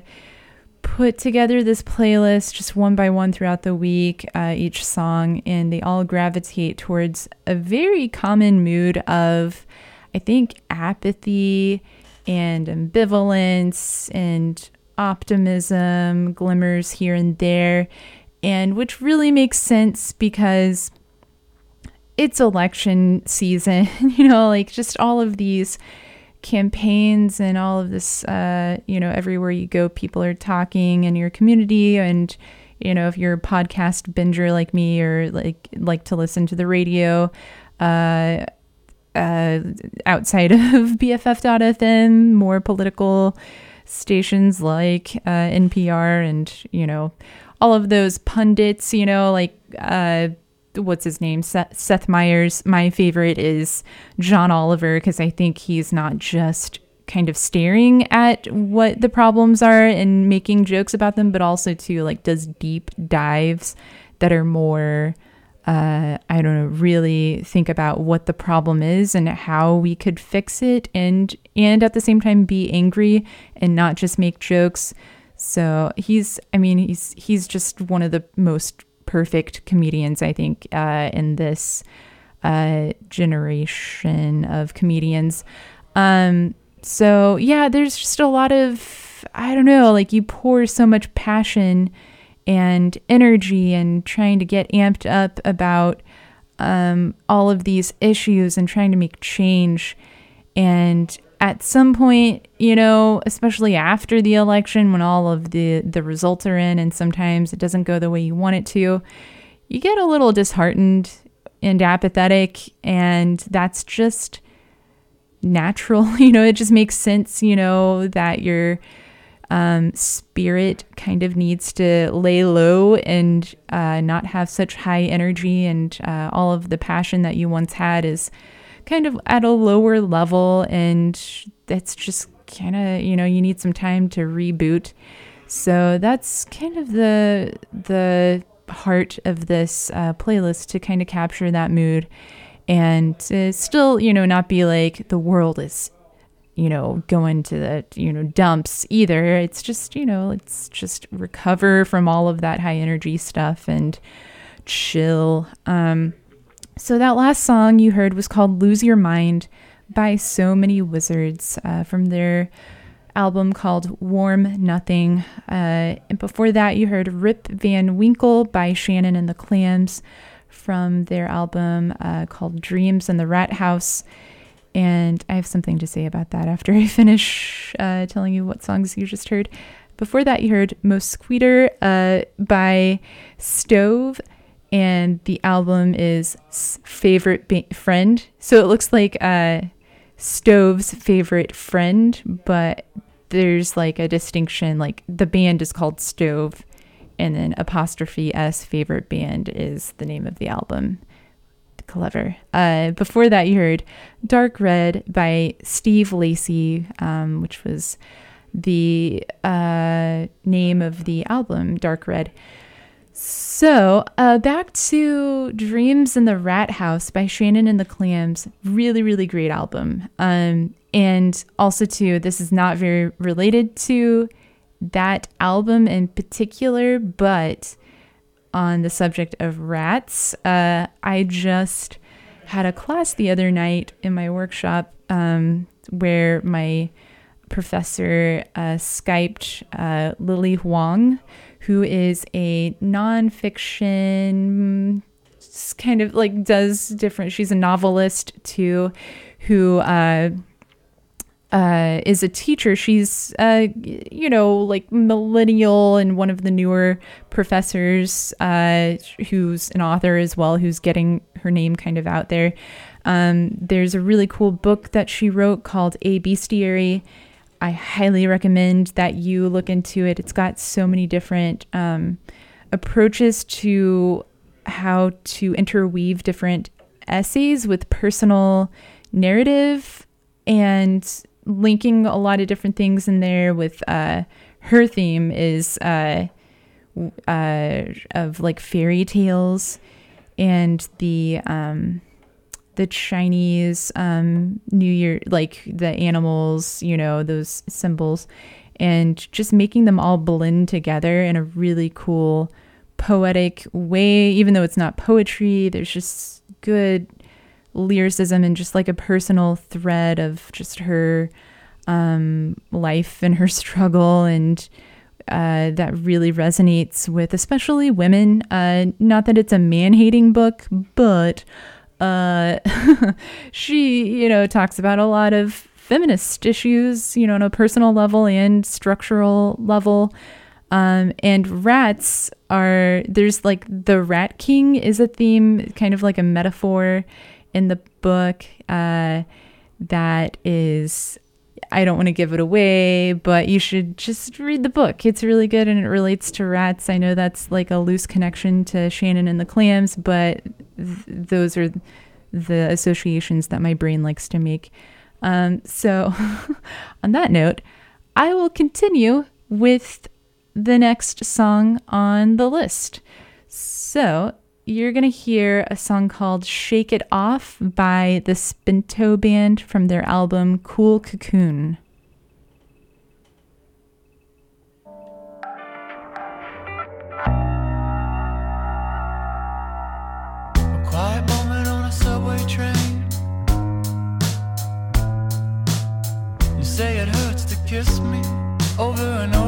put together this playlist just one by one throughout the week, uh, each song, and they all gravitate towards a very common mood of, I think, apathy and ambivalence and optimism, glimmers here and there, and which really makes sense because it's election season, you know, like just all of these campaigns and all of this uh you know everywhere you go people are talking in your community. And you know if you're a podcast binger like me or like like to listen to the radio uh uh outside of bff.fm more political stations like uh NPR and you know all of those pundits you know like uh what's his name Seth, Meyers my favorite is John Oliver because I think he's not just kind of staring at what the problems are and making jokes about them but also too like does deep dives that are more uh, I don't know, really think about what the problem is and how we could fix it, and and at the same time be angry and not just make jokes. So he's, I mean, he's he's just one of the most perfect comedians I think uh, in this uh, generation of comedians. Um, so yeah, there's just a lot of I don't know, like you pour so much passion and energy and trying to get amped up about um, all of these issues and trying to make change. And at some point, you know, especially after the election, when all of the the results are in, and sometimes it doesn't go the way you want it to, you get a little disheartened and apathetic, and that's just natural. You know, it just makes sense. You know that your um, spirit kind of needs to lay low and uh, not have such high energy, and uh, all of the passion that you once had is kind of at a lower level, and that's just kind of you know you need some time to reboot. So that's kind of the the heart of this uh, playlist to kind of capture that mood and still you know not be like the world is you know going to the you know dumps either it's just you know let's just recover from all of that high energy stuff and chill um so that last song you heard was called lose your mind by so many wizards uh, from their album called warm nothing uh, and before that you heard rip van winkle by shannon and the clams from their album uh, called dreams in the rat house and I have something to say about that after I finish uh, telling you what songs you just heard. Before that, you heard Mosquito uh, by Stove, and the album is Favorite ba- Friend. So it looks like uh, Stove's favorite friend, but there's like a distinction. Like the band is called Stove, and then apostrophe S favorite band is the name of the album clever. Uh, before that, you heard Dark Red by Steve Lacey, um, which was the uh, name of the album, Dark Red. So, uh, back to Dreams in the Rat House by Shannon and the Clams. Really, really great album. Um, and also, too, this is not very related to that album in particular, but on the subject of rats, uh, I just had a class the other night in my workshop um, where my professor uh, Skyped uh, Lily Hoang, who is a nonfiction kind of like does different. She's a novelist too, who uh, uh, is a teacher. She's uh, you know like millennial and one of the newer professors uh, who's an author as well, who's getting her name kind of out there. Um, there's a really cool book that she wrote called A Bestiary. I highly recommend that you look into it. It's got so many different um, approaches to how to interweave different essays with personal narrative and linking a lot of different things in there with uh, her theme is uh, uh, of like fairy tales and the um, the Chinese um, New Year, like the animals, you know, those symbols, and just making them all blend together in a really cool, poetic way. Even though it's not poetry, there's just good lyricism and just like a personal thread of just her um, life and her struggle and uh, that really resonates with especially women. Uh, not that it's a man hating book, but uh, she, you know, talks about a lot of feminist issues, you know, on a personal level and structural level. Um, and rats are, there's like the Rat King is a theme, kind of like a metaphor in the book uh, that is I don't want to give it away, but you should just read the book. It's really good and it relates to rats. I know that's like a loose connection to Shannon and the clams, but th- those are the associations that my brain likes to make. Um, so, on that note, I will continue with the next song on the list. So, you're going to hear a song called Shake It Off by the Spinto Band from their album Cool Cocoon. Kiss me over and over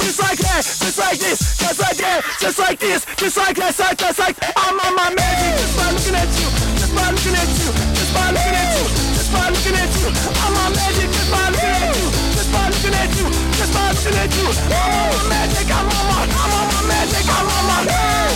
just like that, just like this, just like that, just like this, just like that, just like, just like I'm on my magic, just by looking at you, just by looking at you, just by looking at you, just by looking at you, I'm on magic, just by looking at you, just by looking at you, just by looking at you, I'm on my magic, I'm on my, I'm on my magic, I'm on my.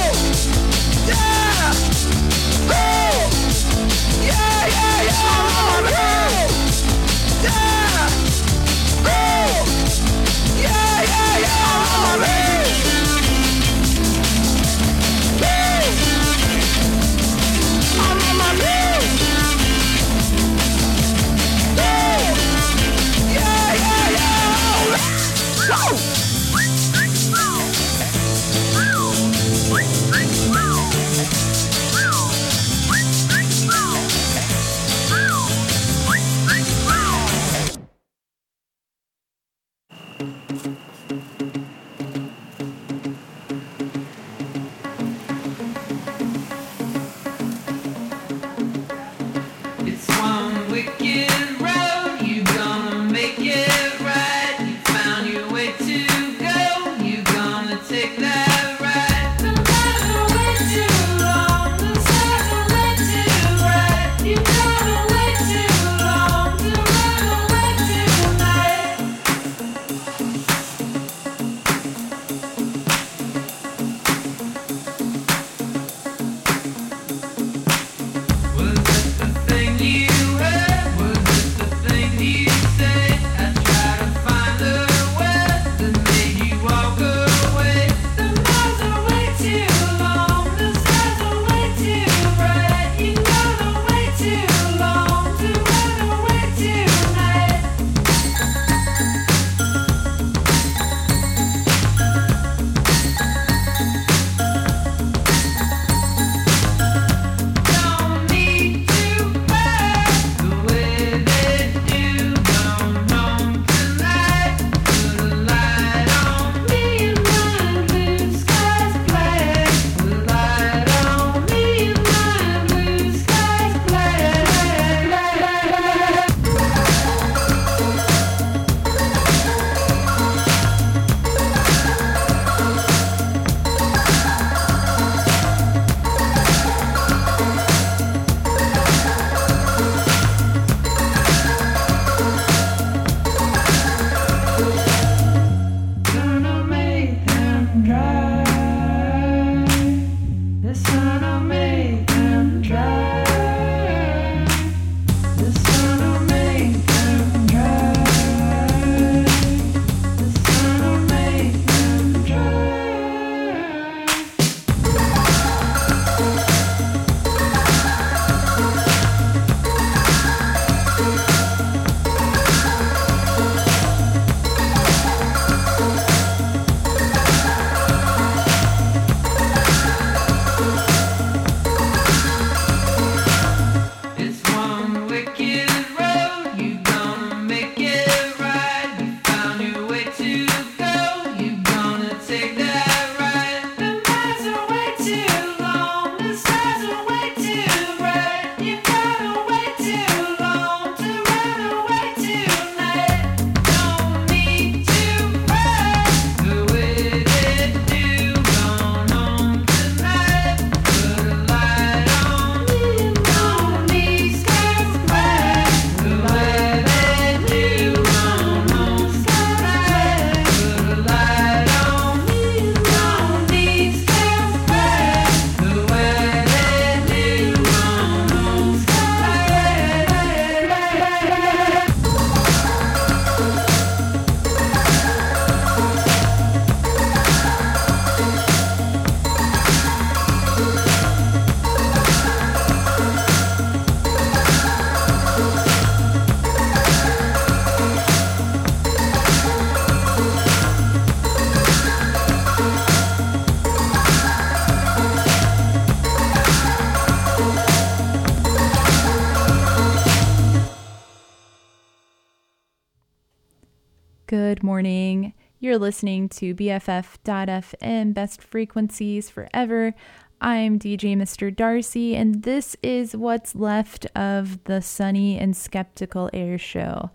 You're listening to BFF.FM Best Frequencies Forever. I'm DJ Mr. Darcy, and this is what's left of the Sunny and Skeptical Air Show.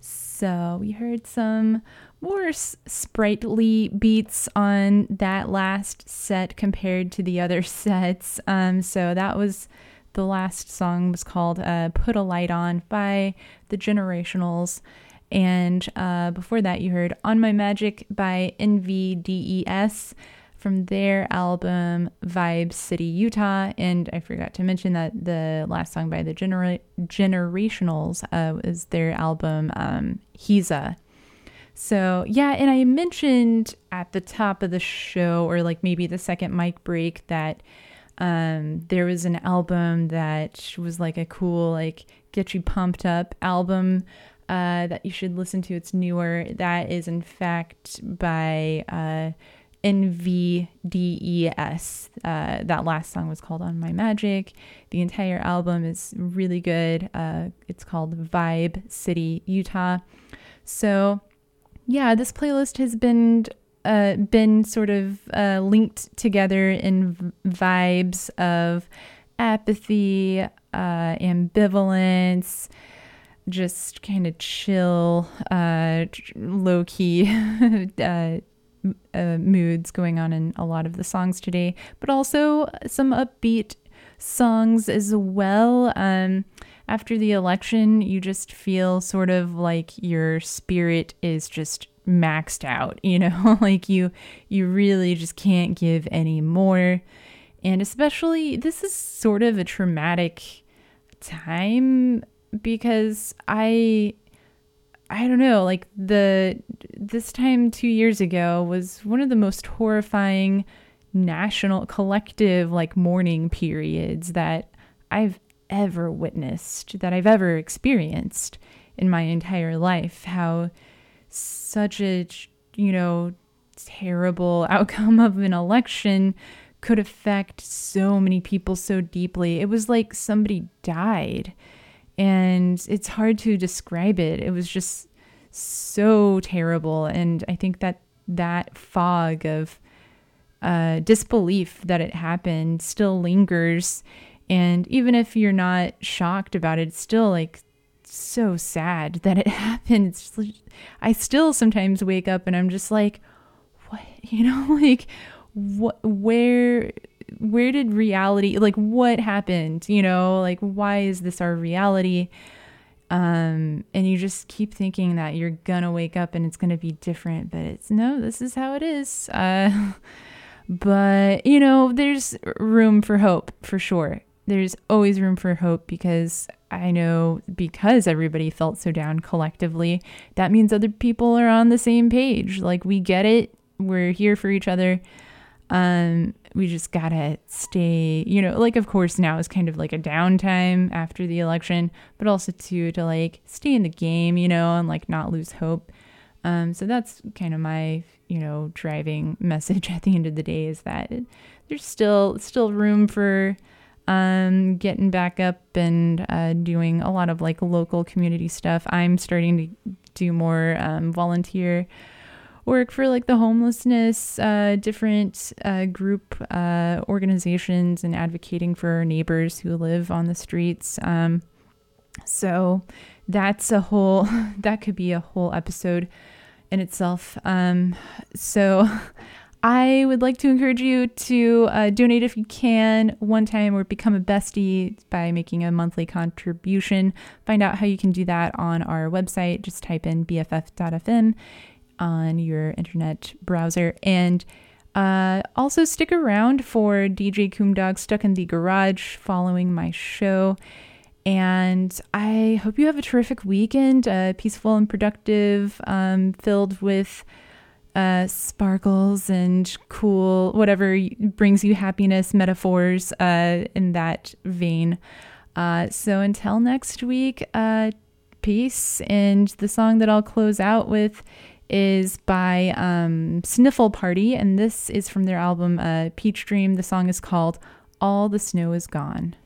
So, we heard some more sprightly beats on that last set compared to the other sets. Um, so, that was the last song was called uh, Put a Light On by the Generationals. And uh, before that, you heard On My Magic by NVDES from their album Vibe City, Utah. And I forgot to mention that the last song by the Genera- Generationals uh, is their album um, Heza. So, yeah, and I mentioned at the top of the show, or like maybe the second mic break, that um, there was an album that was like a cool, like, get you pumped up album uh, that you should listen to. It's newer. That is, in fact, by uh, NVDES. Uh, that last song was called On My Magic. The entire album is really good. Uh, it's called Vibe City, Utah. So, yeah, this playlist has been uh, been sort of uh, linked together in v- vibes of apathy, uh, ambivalence, just kind of chill, uh, low key uh, uh, moods going on in a lot of the songs today, but also some upbeat songs as well. Um, after the election, you just feel sort of like your spirit is just maxed out, you know, like you you really just can't give any more. And especially this is sort of a traumatic time because I I don't know, like the this time 2 years ago was one of the most horrifying national collective like mourning periods that I've ever witnessed, that I've ever experienced in my entire life. How such a, you know, terrible outcome of an election could affect so many people so deeply. It was like somebody died. And it's hard to describe it. It was just so terrible. And I think that that fog of uh, disbelief that it happened still lingers. And even if you're not shocked about it, it's still like so sad that it happened. Just, I still sometimes wake up and I'm just like, what, you know, like what, where, where did reality, like what happened, you know, like why is this our reality? Um, and you just keep thinking that you're gonna wake up and it's gonna be different, but it's no, this is how it is. Uh, but you know, there's room for hope for sure. There's always room for hope because I know because everybody felt so down collectively, that means other people are on the same page. Like we get it. We're here for each other. Um, we just gotta stay, you know, like of course now is kind of like a downtime after the election, but also too to like stay in the game, you know, and like not lose hope. Um, so that's kind of my, you know, driving message at the end of the day is that there's still still room for um, getting back up and uh, doing a lot of like local community stuff. I'm starting to do more um, volunteer work for like the homelessness, uh, different uh, group uh, organizations, and advocating for our neighbors who live on the streets. Um, so that's a whole, that could be a whole episode in itself. Um, so I would like to encourage you to uh, donate if you can one time or become a bestie by making a monthly contribution. Find out how you can do that on our website. Just type in bff.fm on your internet browser. And uh, also stick around for DJ Coomdog Stuck in the Garage following my show. And I hope you have a terrific weekend, uh, peaceful and productive, um, filled with uh, sparkles and cool, whatever brings you happiness, metaphors uh, in that vein. Uh, so until next week, uh, peace. And the song that I'll close out with is by um, Sniffle Party, and this is from their album uh, Peach Dream. The song is called All the Snow Is Gone.